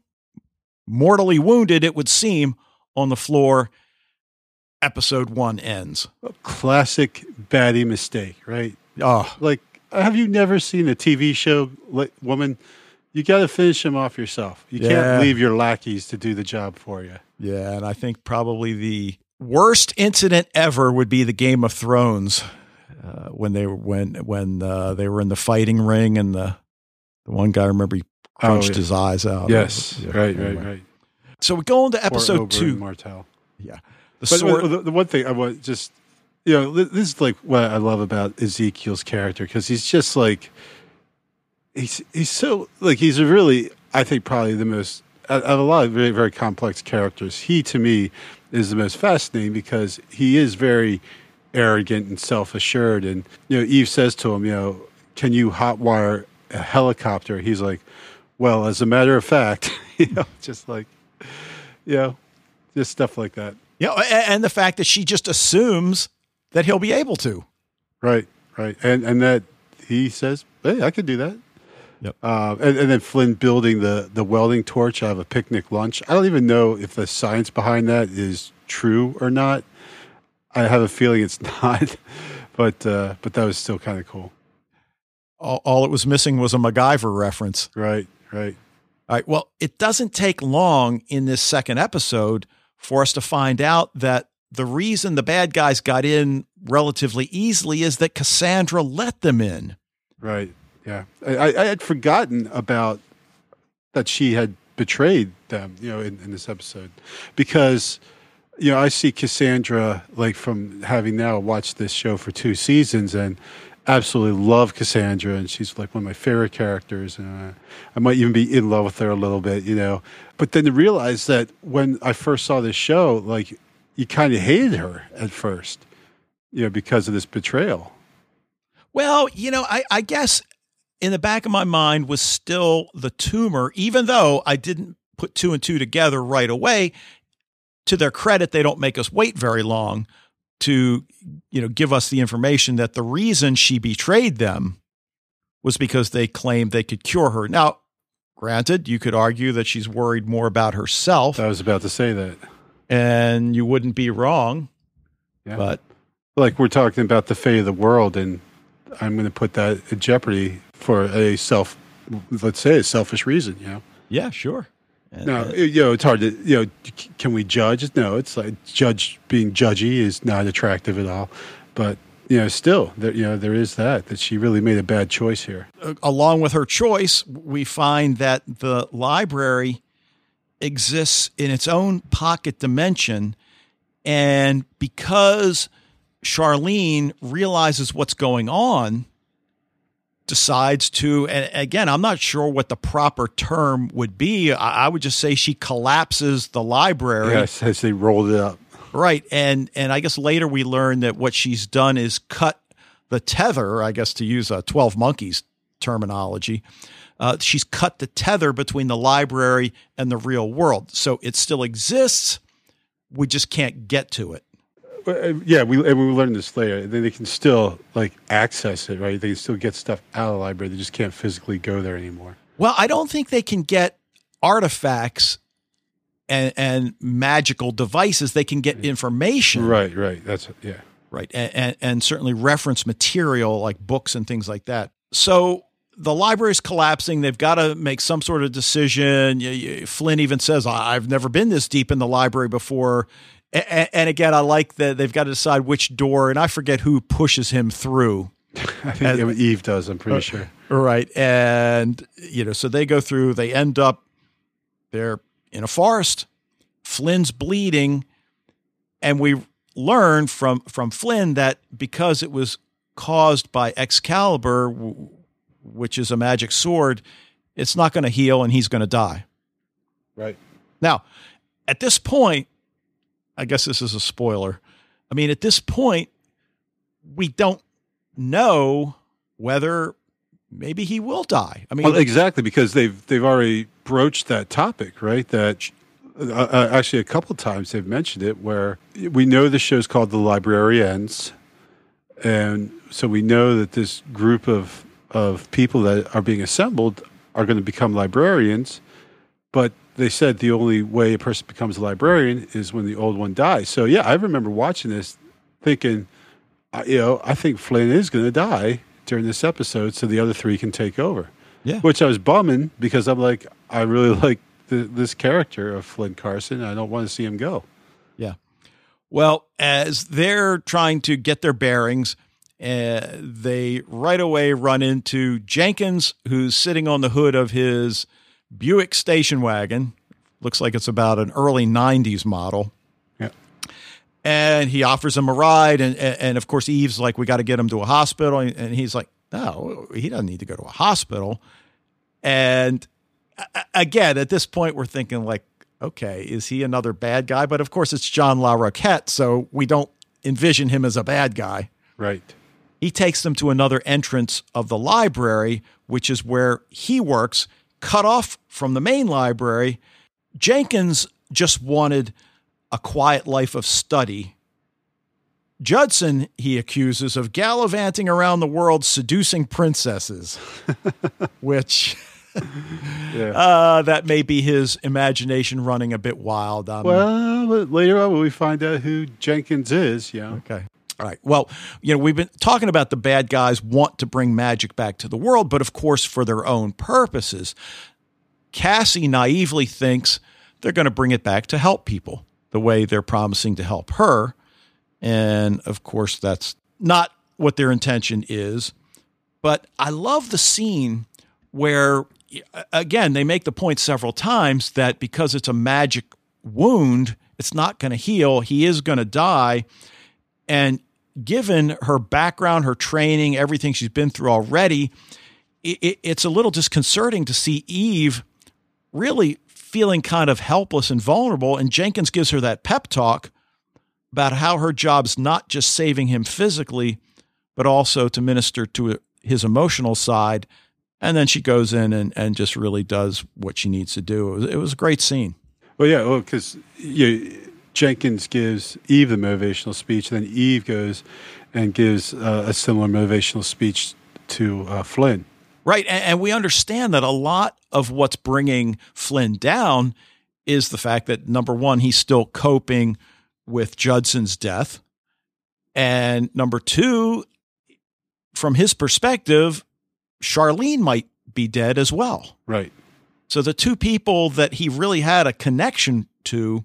mortally wounded, it would seem, on the floor. Episode one ends. A classic baddie mistake, right? Oh, Like, have you never seen a TV show, like, woman? You got to finish him off yourself. You Yeah. can't leave your lackeys to do the job for you. yeah. And I think probably the worst incident ever would be the Game of Thrones uh, when they were when when uh, they were in the fighting ring and the the one guy I remember he crunched yeah. his eyes out. Yes, Yeah, right, anyway. right, right. So we go into episode two. Martell. Yeah, the But sword. the, the one thing I want just, you know, this is like what I love about Ezekiel's character because he's just like, he's he's so like he's a really I think probably the most out of a lot of very very complex characters. He to me is the most fascinating because he is very arrogant and self assured. And you know, Eve says to him, you know, can you hotwire a helicopter? He's like, well, as a matter of fact, you know, just like, you know, just stuff like that. Yeah, and the fact that she just assumes that he'll be able to. Right, right, and and that he says, "Hey, I could do that." Yep. Uh, and, and then Flynn building the the welding torch out of a picnic lunch. I don't even know if the science behind that is true or not. I have a feeling it's not, but uh, but that was still kind of cool. All, all it was missing was a MacGyver reference. Right, right. All right. Well, it doesn't take long in this second episode for us to find out that the reason the bad guys got in relatively easily is that Cassandra let them in. Right. Yeah. I, I had forgotten about that she had betrayed them, you know, in, in this episode. Because, you know, I see Cassandra like from having now watched this show for two seasons and absolutely love Cassandra and she's like one of my favorite characters and uh, I might even be in love with her a little bit, you know. But then to realize that when I first saw this show, like you kind of hated her at first, you know, because of this betrayal. Well, you know, I, I guess in the back of my mind was still the tumor, even though I didn't put two and two together right away. To their credit, they don't make us wait very long to, you know, give us the information that the reason she betrayed them was because they claimed they could cure her. Now, granted, you could argue that she's worried more about herself, I was about to say that. and you wouldn't be wrong. Yeah. But like we're talking about the fate of the world and i'm going to put that at jeopardy for a self let's say a selfish reason you know yeah, sure. And, no uh, you know it's hard to you know can we judge? No it's like judge being judgy is not attractive at all. But you know still there you know there is that that she really made a bad choice here. Along with her choice, we find that the library exists in its own pocket dimension. And because Charlene realizes what's going on, decides to, and again, I'm not sure what the proper term would be. I, I would just say she collapses the library. yes as they rolled it up Right. And and I guess later we learn that what she's done is cut the tether, I guess to use a 12 monkeys terminology. Uh, she's cut the tether between the library and the real world. So it still exists. We just can't get to it. Uh, yeah we and we learned this later. Then they can still like access it right? They can still get stuff out of the library. They just can't physically go there anymore. Well, I don't think they can get artifacts and, and magical devices. They can get information. right right. That's yeah. Right. And, and, and certainly reference material like books and things like that. So the library's collapsing. They've got to make some sort of decision. Flynn even says i've never been this deep in the library before and, and again i like that they've got to decide which door and i forget who pushes him through I think And- Eve does. I'm pretty uh, sure. right and you know so they go through they end up they're in a forest flynn's bleeding and we learn from from flynn that because it was caused by excalibur which is a magic sword it's not going to heal and he's going to die Right. now at this point i guess this is a spoiler i mean at this point we don't know whether maybe he will die. I mean, well, exactly because they've they've already broached that topic, right? That uh, uh, actually a couple times they've mentioned it, where we know the show's called The Librarians, and so we know that this group of of people that are being assembled are going to become librarians, but they said the only way a person becomes a librarian is when the old one dies. So yeah, I remember watching this, thinking, uh, you know, I think Flynn is going to die during this episode, so the other three can take over. Yeah. Which I was bumming because I'm like, I really like the, this character of Flynn Carsen. I don't want to see him go. Yeah. Well, as they're trying to get their bearings, uh, they right away run into Jenkins, who's sitting on the hood of his Buick station wagon. Looks like it's about an early 90s model. Yeah. And he offers him a ride. And, and of course, Eve's like, we got to get him to a hospital. And he's like, no, he doesn't need to go to a hospital. And again, at this point, we're thinking, like, okay, is he another bad guy? But of course, it's John Larroquette, so we don't envision him as a bad guy. Right. He takes them to another entrance of the library, which is where he works, cut off from the main library. Jenkins just wanted a quiet life of study. Judson, he accuses of gallivanting around the world seducing princesses, which Yeah. uh, that may be his imagination running a bit wild. Um, well, later on, when we find out who Jenkins is, yeah. Okay. All right. Well, you know, we've been talking about the bad guys want to bring magic back to the world, but of course for their own purposes. Cassie naively thinks they're going to bring it back to help people the way they're promising to help her. And of course, that's not what their intention is. But I love the scene where, again, they make the point several times that because it's a magic wound, it's not going to heal. He is going to die. And given her background, her training, everything she's been through already, it, it's a little disconcerting to see Eve really feeling kind of helpless and vulnerable. And Jenkins gives her that pep talk about how her job's not just saving him physically, but also to minister to his emotional side. And then she goes in and, and just really does what she needs to do. It was, it was a great scene. Well, yeah, well, because you, Jenkins gives Eve the motivational speech, then Eve goes and gives uh, a similar motivational speech to uh, Flynn. Right. And, and we understand that a lot of what's bringing Flynn down is the fact that, number one, he's still coping with Judson's death. And number two, from his perspective, Charlene might be dead as well. Right. So the two people that he really had a connection to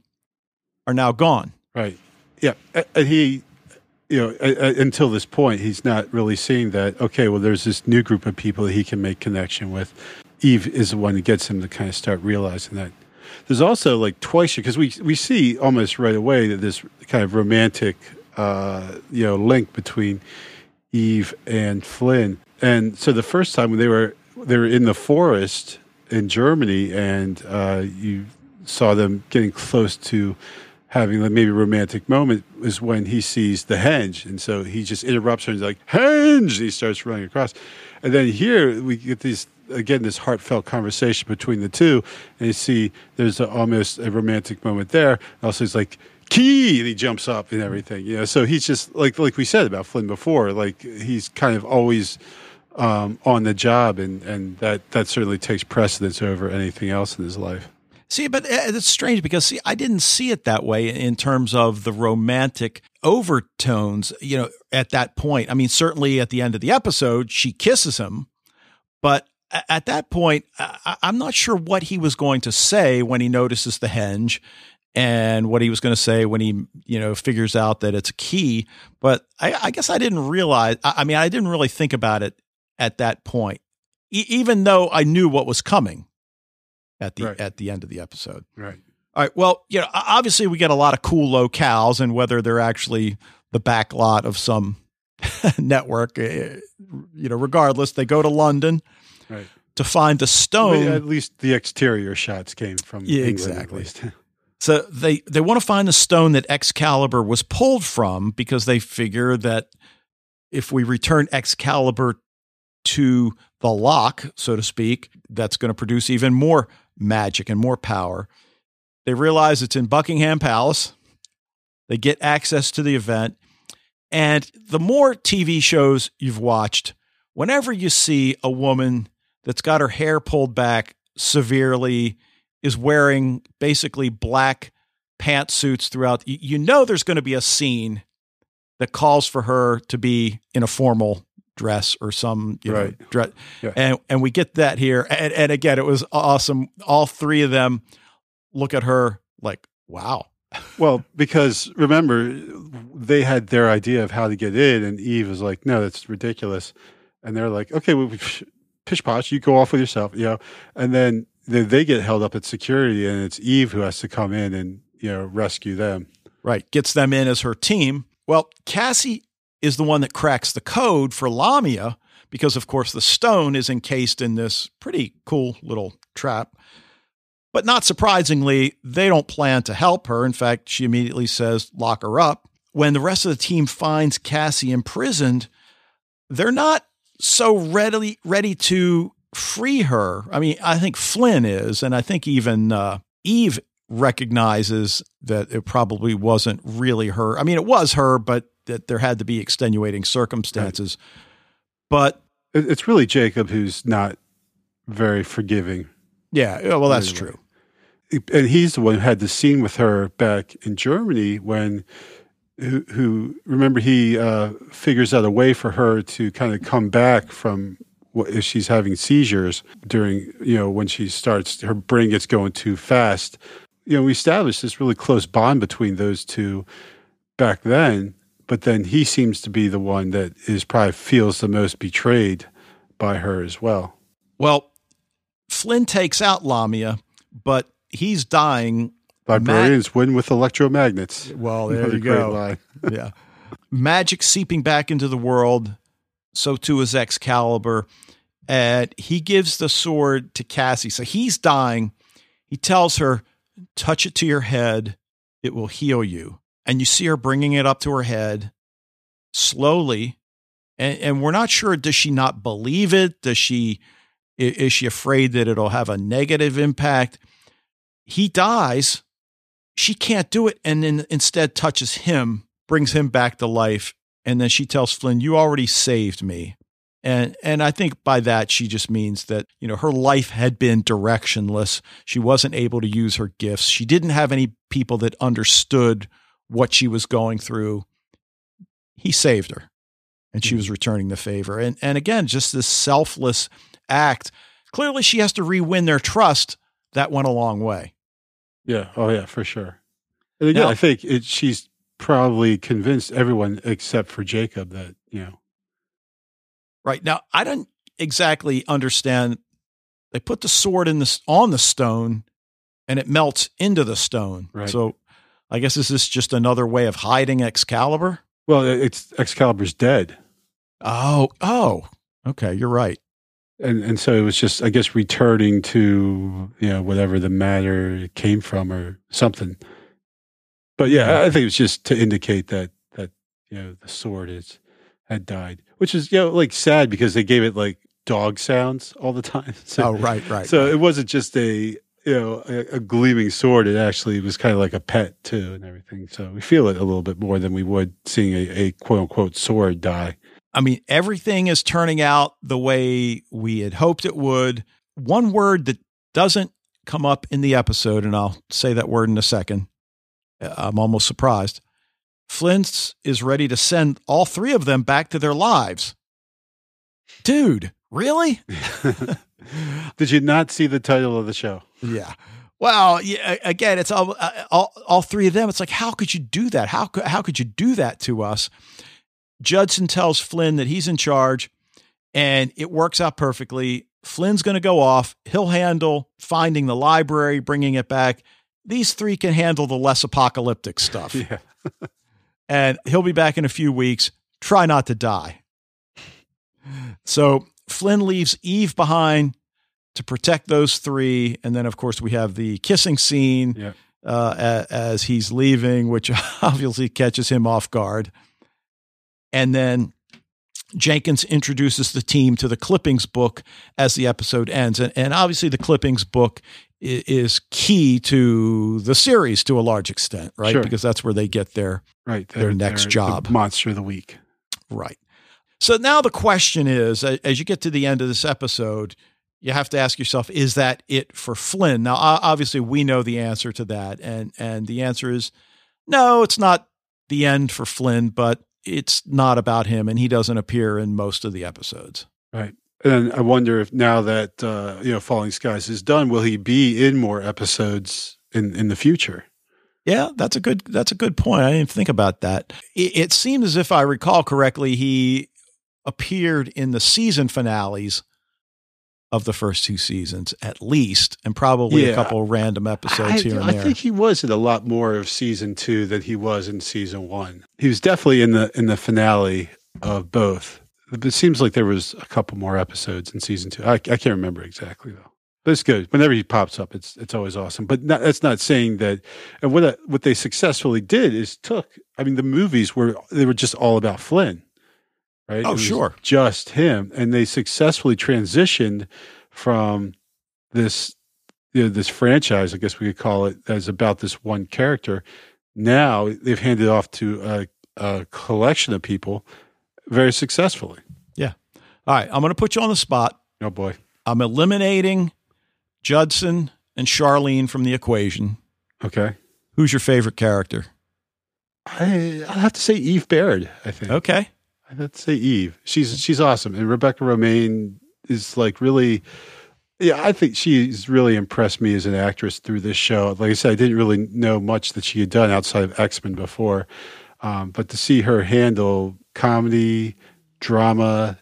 are now gone. Right. Yeah. And he, you know, until this point, he's not really seeing that, okay, well, there's this new group of people that he can make connection with. Eve is the one that gets him to kind of start realizing that. There's also like twice, because we, we see almost right away that this kind of romantic, uh, you know, link between Eve and Flynn. And so the first time when they were, they were in the forest in Germany and uh, you saw them getting close to having maybe a romantic moment is when he sees the henge. And so he just interrupts her and he's like, henge! And he starts running across. And then here we get these, again, this heartfelt conversation between the two. And you see there's a, almost a romantic moment there. Also, he's like, key! And he jumps up and everything. You know, so he's just like, like we said about Flynn before, like he's kind of always um, on the job. And, and that, that certainly takes precedence over anything else in his life. See, but uh, it's strange because see, I didn't see it that way in terms of the romantic overtones. You know, at that point, I mean, certainly at the end of the episode, she kisses him, but at that point, I'm not sure what he was going to say when he notices the henge and what he was going to say when he, you know, figures out that it's a key. But I, I guess I didn't realize. I mean, I didn't really think about it at that point, e- even though I knew what was coming at the Right. at the end of the episode. Right. All right. Well, you know, obviously we get a lot of cool locales, and whether they're actually the back lot of some network, eh, you know, regardless, they go to London Right. to find the stone. at least the exterior shots came from Yeah, England, at exactly. least. So they they want to find the stone that Excalibur was pulled from because they figure that if we return Excalibur to the lock, so to speak, that's going to produce even more magic and more power. They realize it's in Buckingham Palace. They get access to the event. And the more TV shows you've watched, whenever you see a woman that's got her hair pulled back severely, is wearing basically black pantsuits throughout, you know there's going to be a scene that calls for her to be in a formal dress or some you right. know dress. Yeah. and and we get that here. And, and again it was awesome. All three of them look at her like wow. Well because remember they had their idea of how to get in and eve was like no that's ridiculous. And they're like okay well, pish posh you go off with yourself you know? And then they, they get held up at security and it's eve who has to come in and you know rescue them. Right. Gets them in as her team. Well cassie is the one that cracks the code for Lamia because, of course, the stone is encased in this pretty cool little trap. But not surprisingly, they don't plan to help her. In fact, she immediately says, lock her up. When the rest of the team finds Cassie imprisoned, they're not so readily ready to free her. I mean, I think Flynn is, and I think even uh, Eve recognizes that it probably wasn't really her. I mean, it was her, but that there had to be extenuating circumstances. Right. But it's really Jacob who's not very forgiving. Yeah, well, that's anyway. true. And he's the one who had the scene with her back in Germany when, who, who remember he uh, figures out a way for her to kind of come back from what, if she's having seizures during you know when she starts her brain gets going too fast you know we established this really close bond between those two back then but then he seems to be the one that is probably feels the most betrayed by her as well. Well, Flynn takes out Lamia, but he's dying. Librarians win with electromagnets. Well, there you go. yeah. Magic seeping back into the world. So too is Excalibur. And he gives the sword to Cassie. So he's dying. He tells her, touch it to your head. It will heal you and you see her bringing it up to her head slowly. And, and we're not sure does she not believe it? Does she is she afraid that it'll have a negative impact? He dies. She can't do it and then instead touches him brings him back to life and then she tells flynn you already saved me. And and I think by that she just means that you know her life had been directionless. She wasn't able to use her gifts. She didn't have any people that understood what she was going through, he saved her and she hmm. was returning the favor. And, and again, just this selfless act. Clearly, she has to re win their trust. That went a long way. Yeah. Oh, yeah, for sure. And again, now, I think it, she's probably convinced everyone except for Jacob that, you know. Right. Now, I don't exactly understand. They put the sword in the, on the stone and it melts into the stone. Right. So I guess is this just another way of hiding Excalibur? Well, it's Excalibur's dead. Oh, oh, okay, you're right. And and so it was just, I guess, returning to you know whatever the matter came from or something. But yeah, I think it was just to indicate that that you know the sword is had died, which is you know like sad because they gave it like dog sounds all the time. So, oh, right, right. So right. it wasn't just a you know a, a, gleaming sword it actually was kind of like a pet too and everything. So we feel it a little bit more than we would seeing a, a quote unquote sword die. I mean everything is turning out the way we had hoped it would. One word that doesn't come up in the episode and i'll say that word in a second uh, i'm almost surprised. Flynn is ready to send all three of them back to their lives. Dude really Did you not see the title of the show? Yeah. Well, yeah, again, it's all, uh, all, all three of them. It's like, how could you do that? How could, how could you do that to us? Judson tells Flynn that he's in charge and it works out perfectly. Flynn's going to go off. He'll handle finding the library, bringing it back. These three can handle the less apocalyptic stuff. Yeah. and he'll be back in a few weeks. Try not to die. So Flynn leaves Eve behind to protect those three. And then, of course, we have the kissing scene yeah. uh, as he's leaving, which obviously catches him off guard. And then Jenkins introduces the team to the clippings book as the episode ends. And, and obviously, the clippings book is, is key to the series to a large extent, right? Sure. Because that's where they get their Right. Their next the job. monster of the week. right. So now the question is as you get to the end of this episode, you have to ask yourself, is that it for Flynn? Now, obviously, we know the answer to that. And, and the answer is no, it's not the end for Flynn, but it's not about him. And he doesn't appear in most of the episodes. Right. And I wonder if now that uh, you know Falling Skies is done, will he be in more episodes in in the future? Yeah, that's a good that's a good point. I didn't think about that. It, it seemed as if I recall correctly, he appeared in the season finales of the first two seasons, at least, and probably a Yeah. couple random episodes I, here and I there. I think he was in a lot more of season two than he was in season one. He was definitely in the in the finale of both. But it seems like there was a couple more episodes in season two. I, I can't remember exactly though. But it's good. Whenever he pops up, it's it's always awesome. But not, that's not saying that. And what what they successfully did is took. I mean, the movies were they were just all about Flynn, right? Oh, sure. just him, and they successfully transitioned from this you know, this franchise, I guess we could call it, that's about this one character. Now they've handed off to a, a collection of people very successfully. Yeah. All right, I'm going to put you on the spot. Oh boy. I'm eliminating Judson and Charlene from the equation. Okay. Who's your favorite character? I I have to say Eve Baird. I think Okay. To say Eve. She's she's awesome, and Rebecca Romijn is like really. Yeah, I think she's really impressed me as an actress through this show. Like I said, I didn't really know much that she had done outside of X Men before, um, but to see her handle comedy, drama,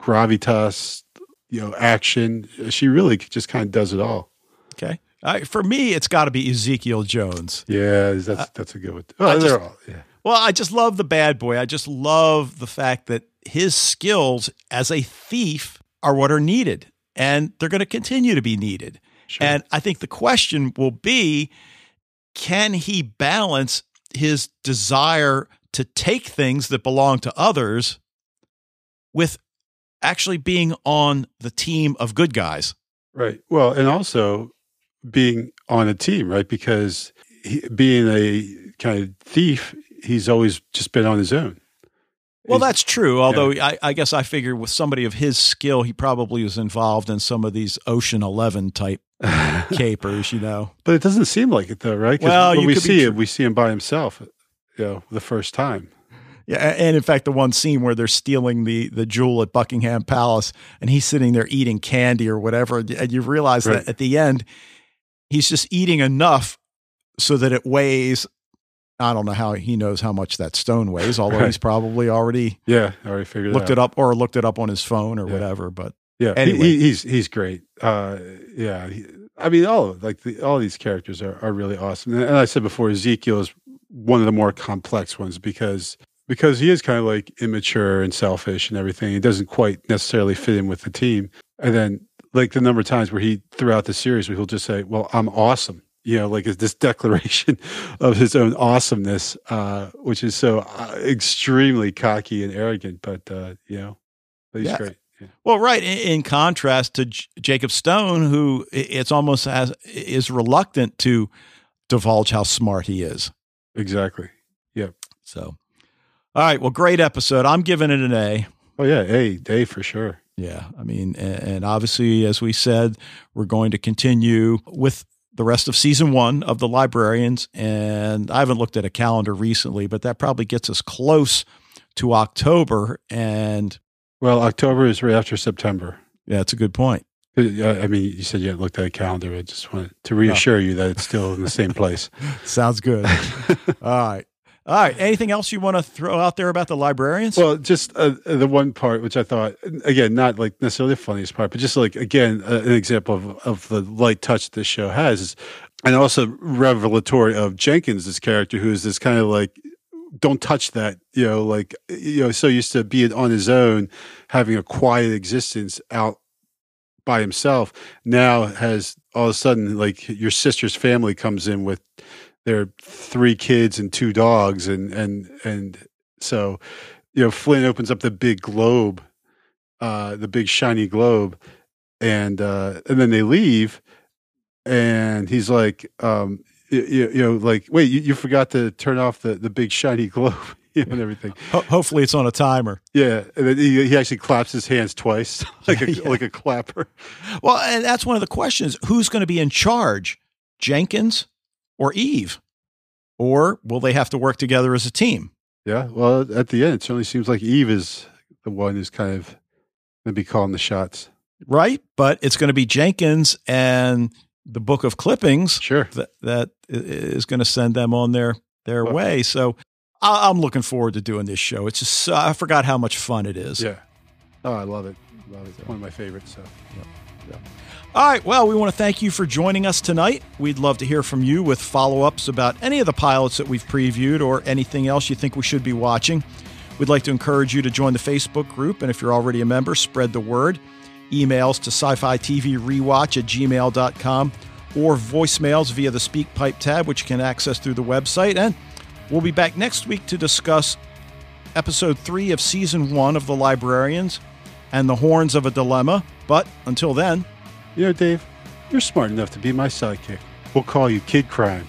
gravitas, you know, action, she really just kind of does it all. Okay. Right, for me, it's got to be Ezekiel Jones. Yeah, that's that's a good one. I Oh, just- they're all yeah. Well, I just love the bad boy. I just love the fact that his skills as a thief are what are needed, and they're going to continue to be needed. Sure. And I think the question will be can he balance his desire to take things that belong to others with actually being on the team of good guys? Right. Well, and also being on a team, right? Because he, being a kind of thief, he's always just been on his own. Well, He's- that's true. Although I, I guess I figure with somebody of his skill, he probably was involved in some of these Ocean Eleven type capers, you know. but it doesn't seem like it, though, right? Well, when we see tr- it, we see him by himself, you know, the first time. Yeah, and in fact, the one scene where they're stealing the the jewel at Buckingham Palace, and he's sitting there eating candy or whatever, and you realize Right. that at the end, he's just eating enough so that it weighs. I don't know how he knows how much that stone weighs, although Right. he's probably already Yeah, already figured looked it it up or looked it up on his phone or Yeah. whatever. But Yeah, Anyway. he, he's he's great. Uh, yeah, he, I mean, all of- like the, all these characters are, are really awesome. And, and I said before, Ezekiel is one of the more complex ones because because he is kind of like immature and selfish and everything. He doesn't quite necessarily fit in with the team. And then like the number of times where he throughout the series where he'll just say, "Well, I'm awesome." You know, like this declaration of his own awesomeness, uh, which is so uh, extremely cocky and arrogant. But uh, you know, he's Yeah. great. Yeah. Well, right. In, in contrast to J- Jacob Stone, who it's almost as is reluctant to divulge how smart he is. Exactly. Yeah. So, all right. Well, great episode. I'm giving it an A. Oh yeah, A, A for sure. Yeah. I mean, and, and obviously, as we said, we're going to continue with the rest of season one of The Librarians. And I haven't looked at a calendar recently, but that probably gets us close to October. And Well, October is right after September. yeah, it's a good point. Uh, I mean, you said you hadn't looked at a calendar. I just wanted to reassure you that it's still in the same place. Sounds good. All right. All right. Anything else you want to throw out there about the librarians? Well, just uh, the one part which I thought, again, not like necessarily the funniest part, but just like again uh, an example of, of the light touch this show has, is, and also revelatory of Jenkins' this character, who is this kind of like, don't touch that, you know, like you know, so used to being on his own, having a quiet existence out by himself. Now has all of a sudden like your sister's family comes in with their three kids and two dogs, and and and so you know, Flynn opens up the big globe, uh, the big shiny globe, and uh, and then they leave, and he's like, um, you, you know, like, wait, you, you forgot to turn off the the big shiny globe. And everything. Ho- hopefully, it's on a timer. Yeah, and then he, he actually claps his hands twice, like a Yeah. like a clapper. Well, and that's one of the questions: Who's going to be in charge, Jenkins or Eve, or will they have to work together as a team? Yeah. Well, at the end, it certainly seems like Eve is the one who's kind of going to be calling the shots. Right, but it's going to be Jenkins and the Book of Clippings Sure. that that is going to send them on their their way. So I- I'm looking forward to doing this show. It's just I forgot how much fun it is. Yeah. Oh, I love it. Love it. One of my favorites. So. All right. Well, we want to thank you for joining us tonight. We'd love to hear from you with follow ups about any of the pilots that we've previewed or anything else you think we should be watching. We'd like to encourage you to join the Facebook group. And if you're already a member, spread the word. Emails to sci fi TV rewatch at gmail.com or voicemails via the SpeakPipe tab, which you can access through the website. And we'll be back next week to discuss episode three of season one of The Librarians and the Horns of a Dilemma. But until then, You know, Dave, you're smart enough to be my sidekick. We'll call you Kid Crime.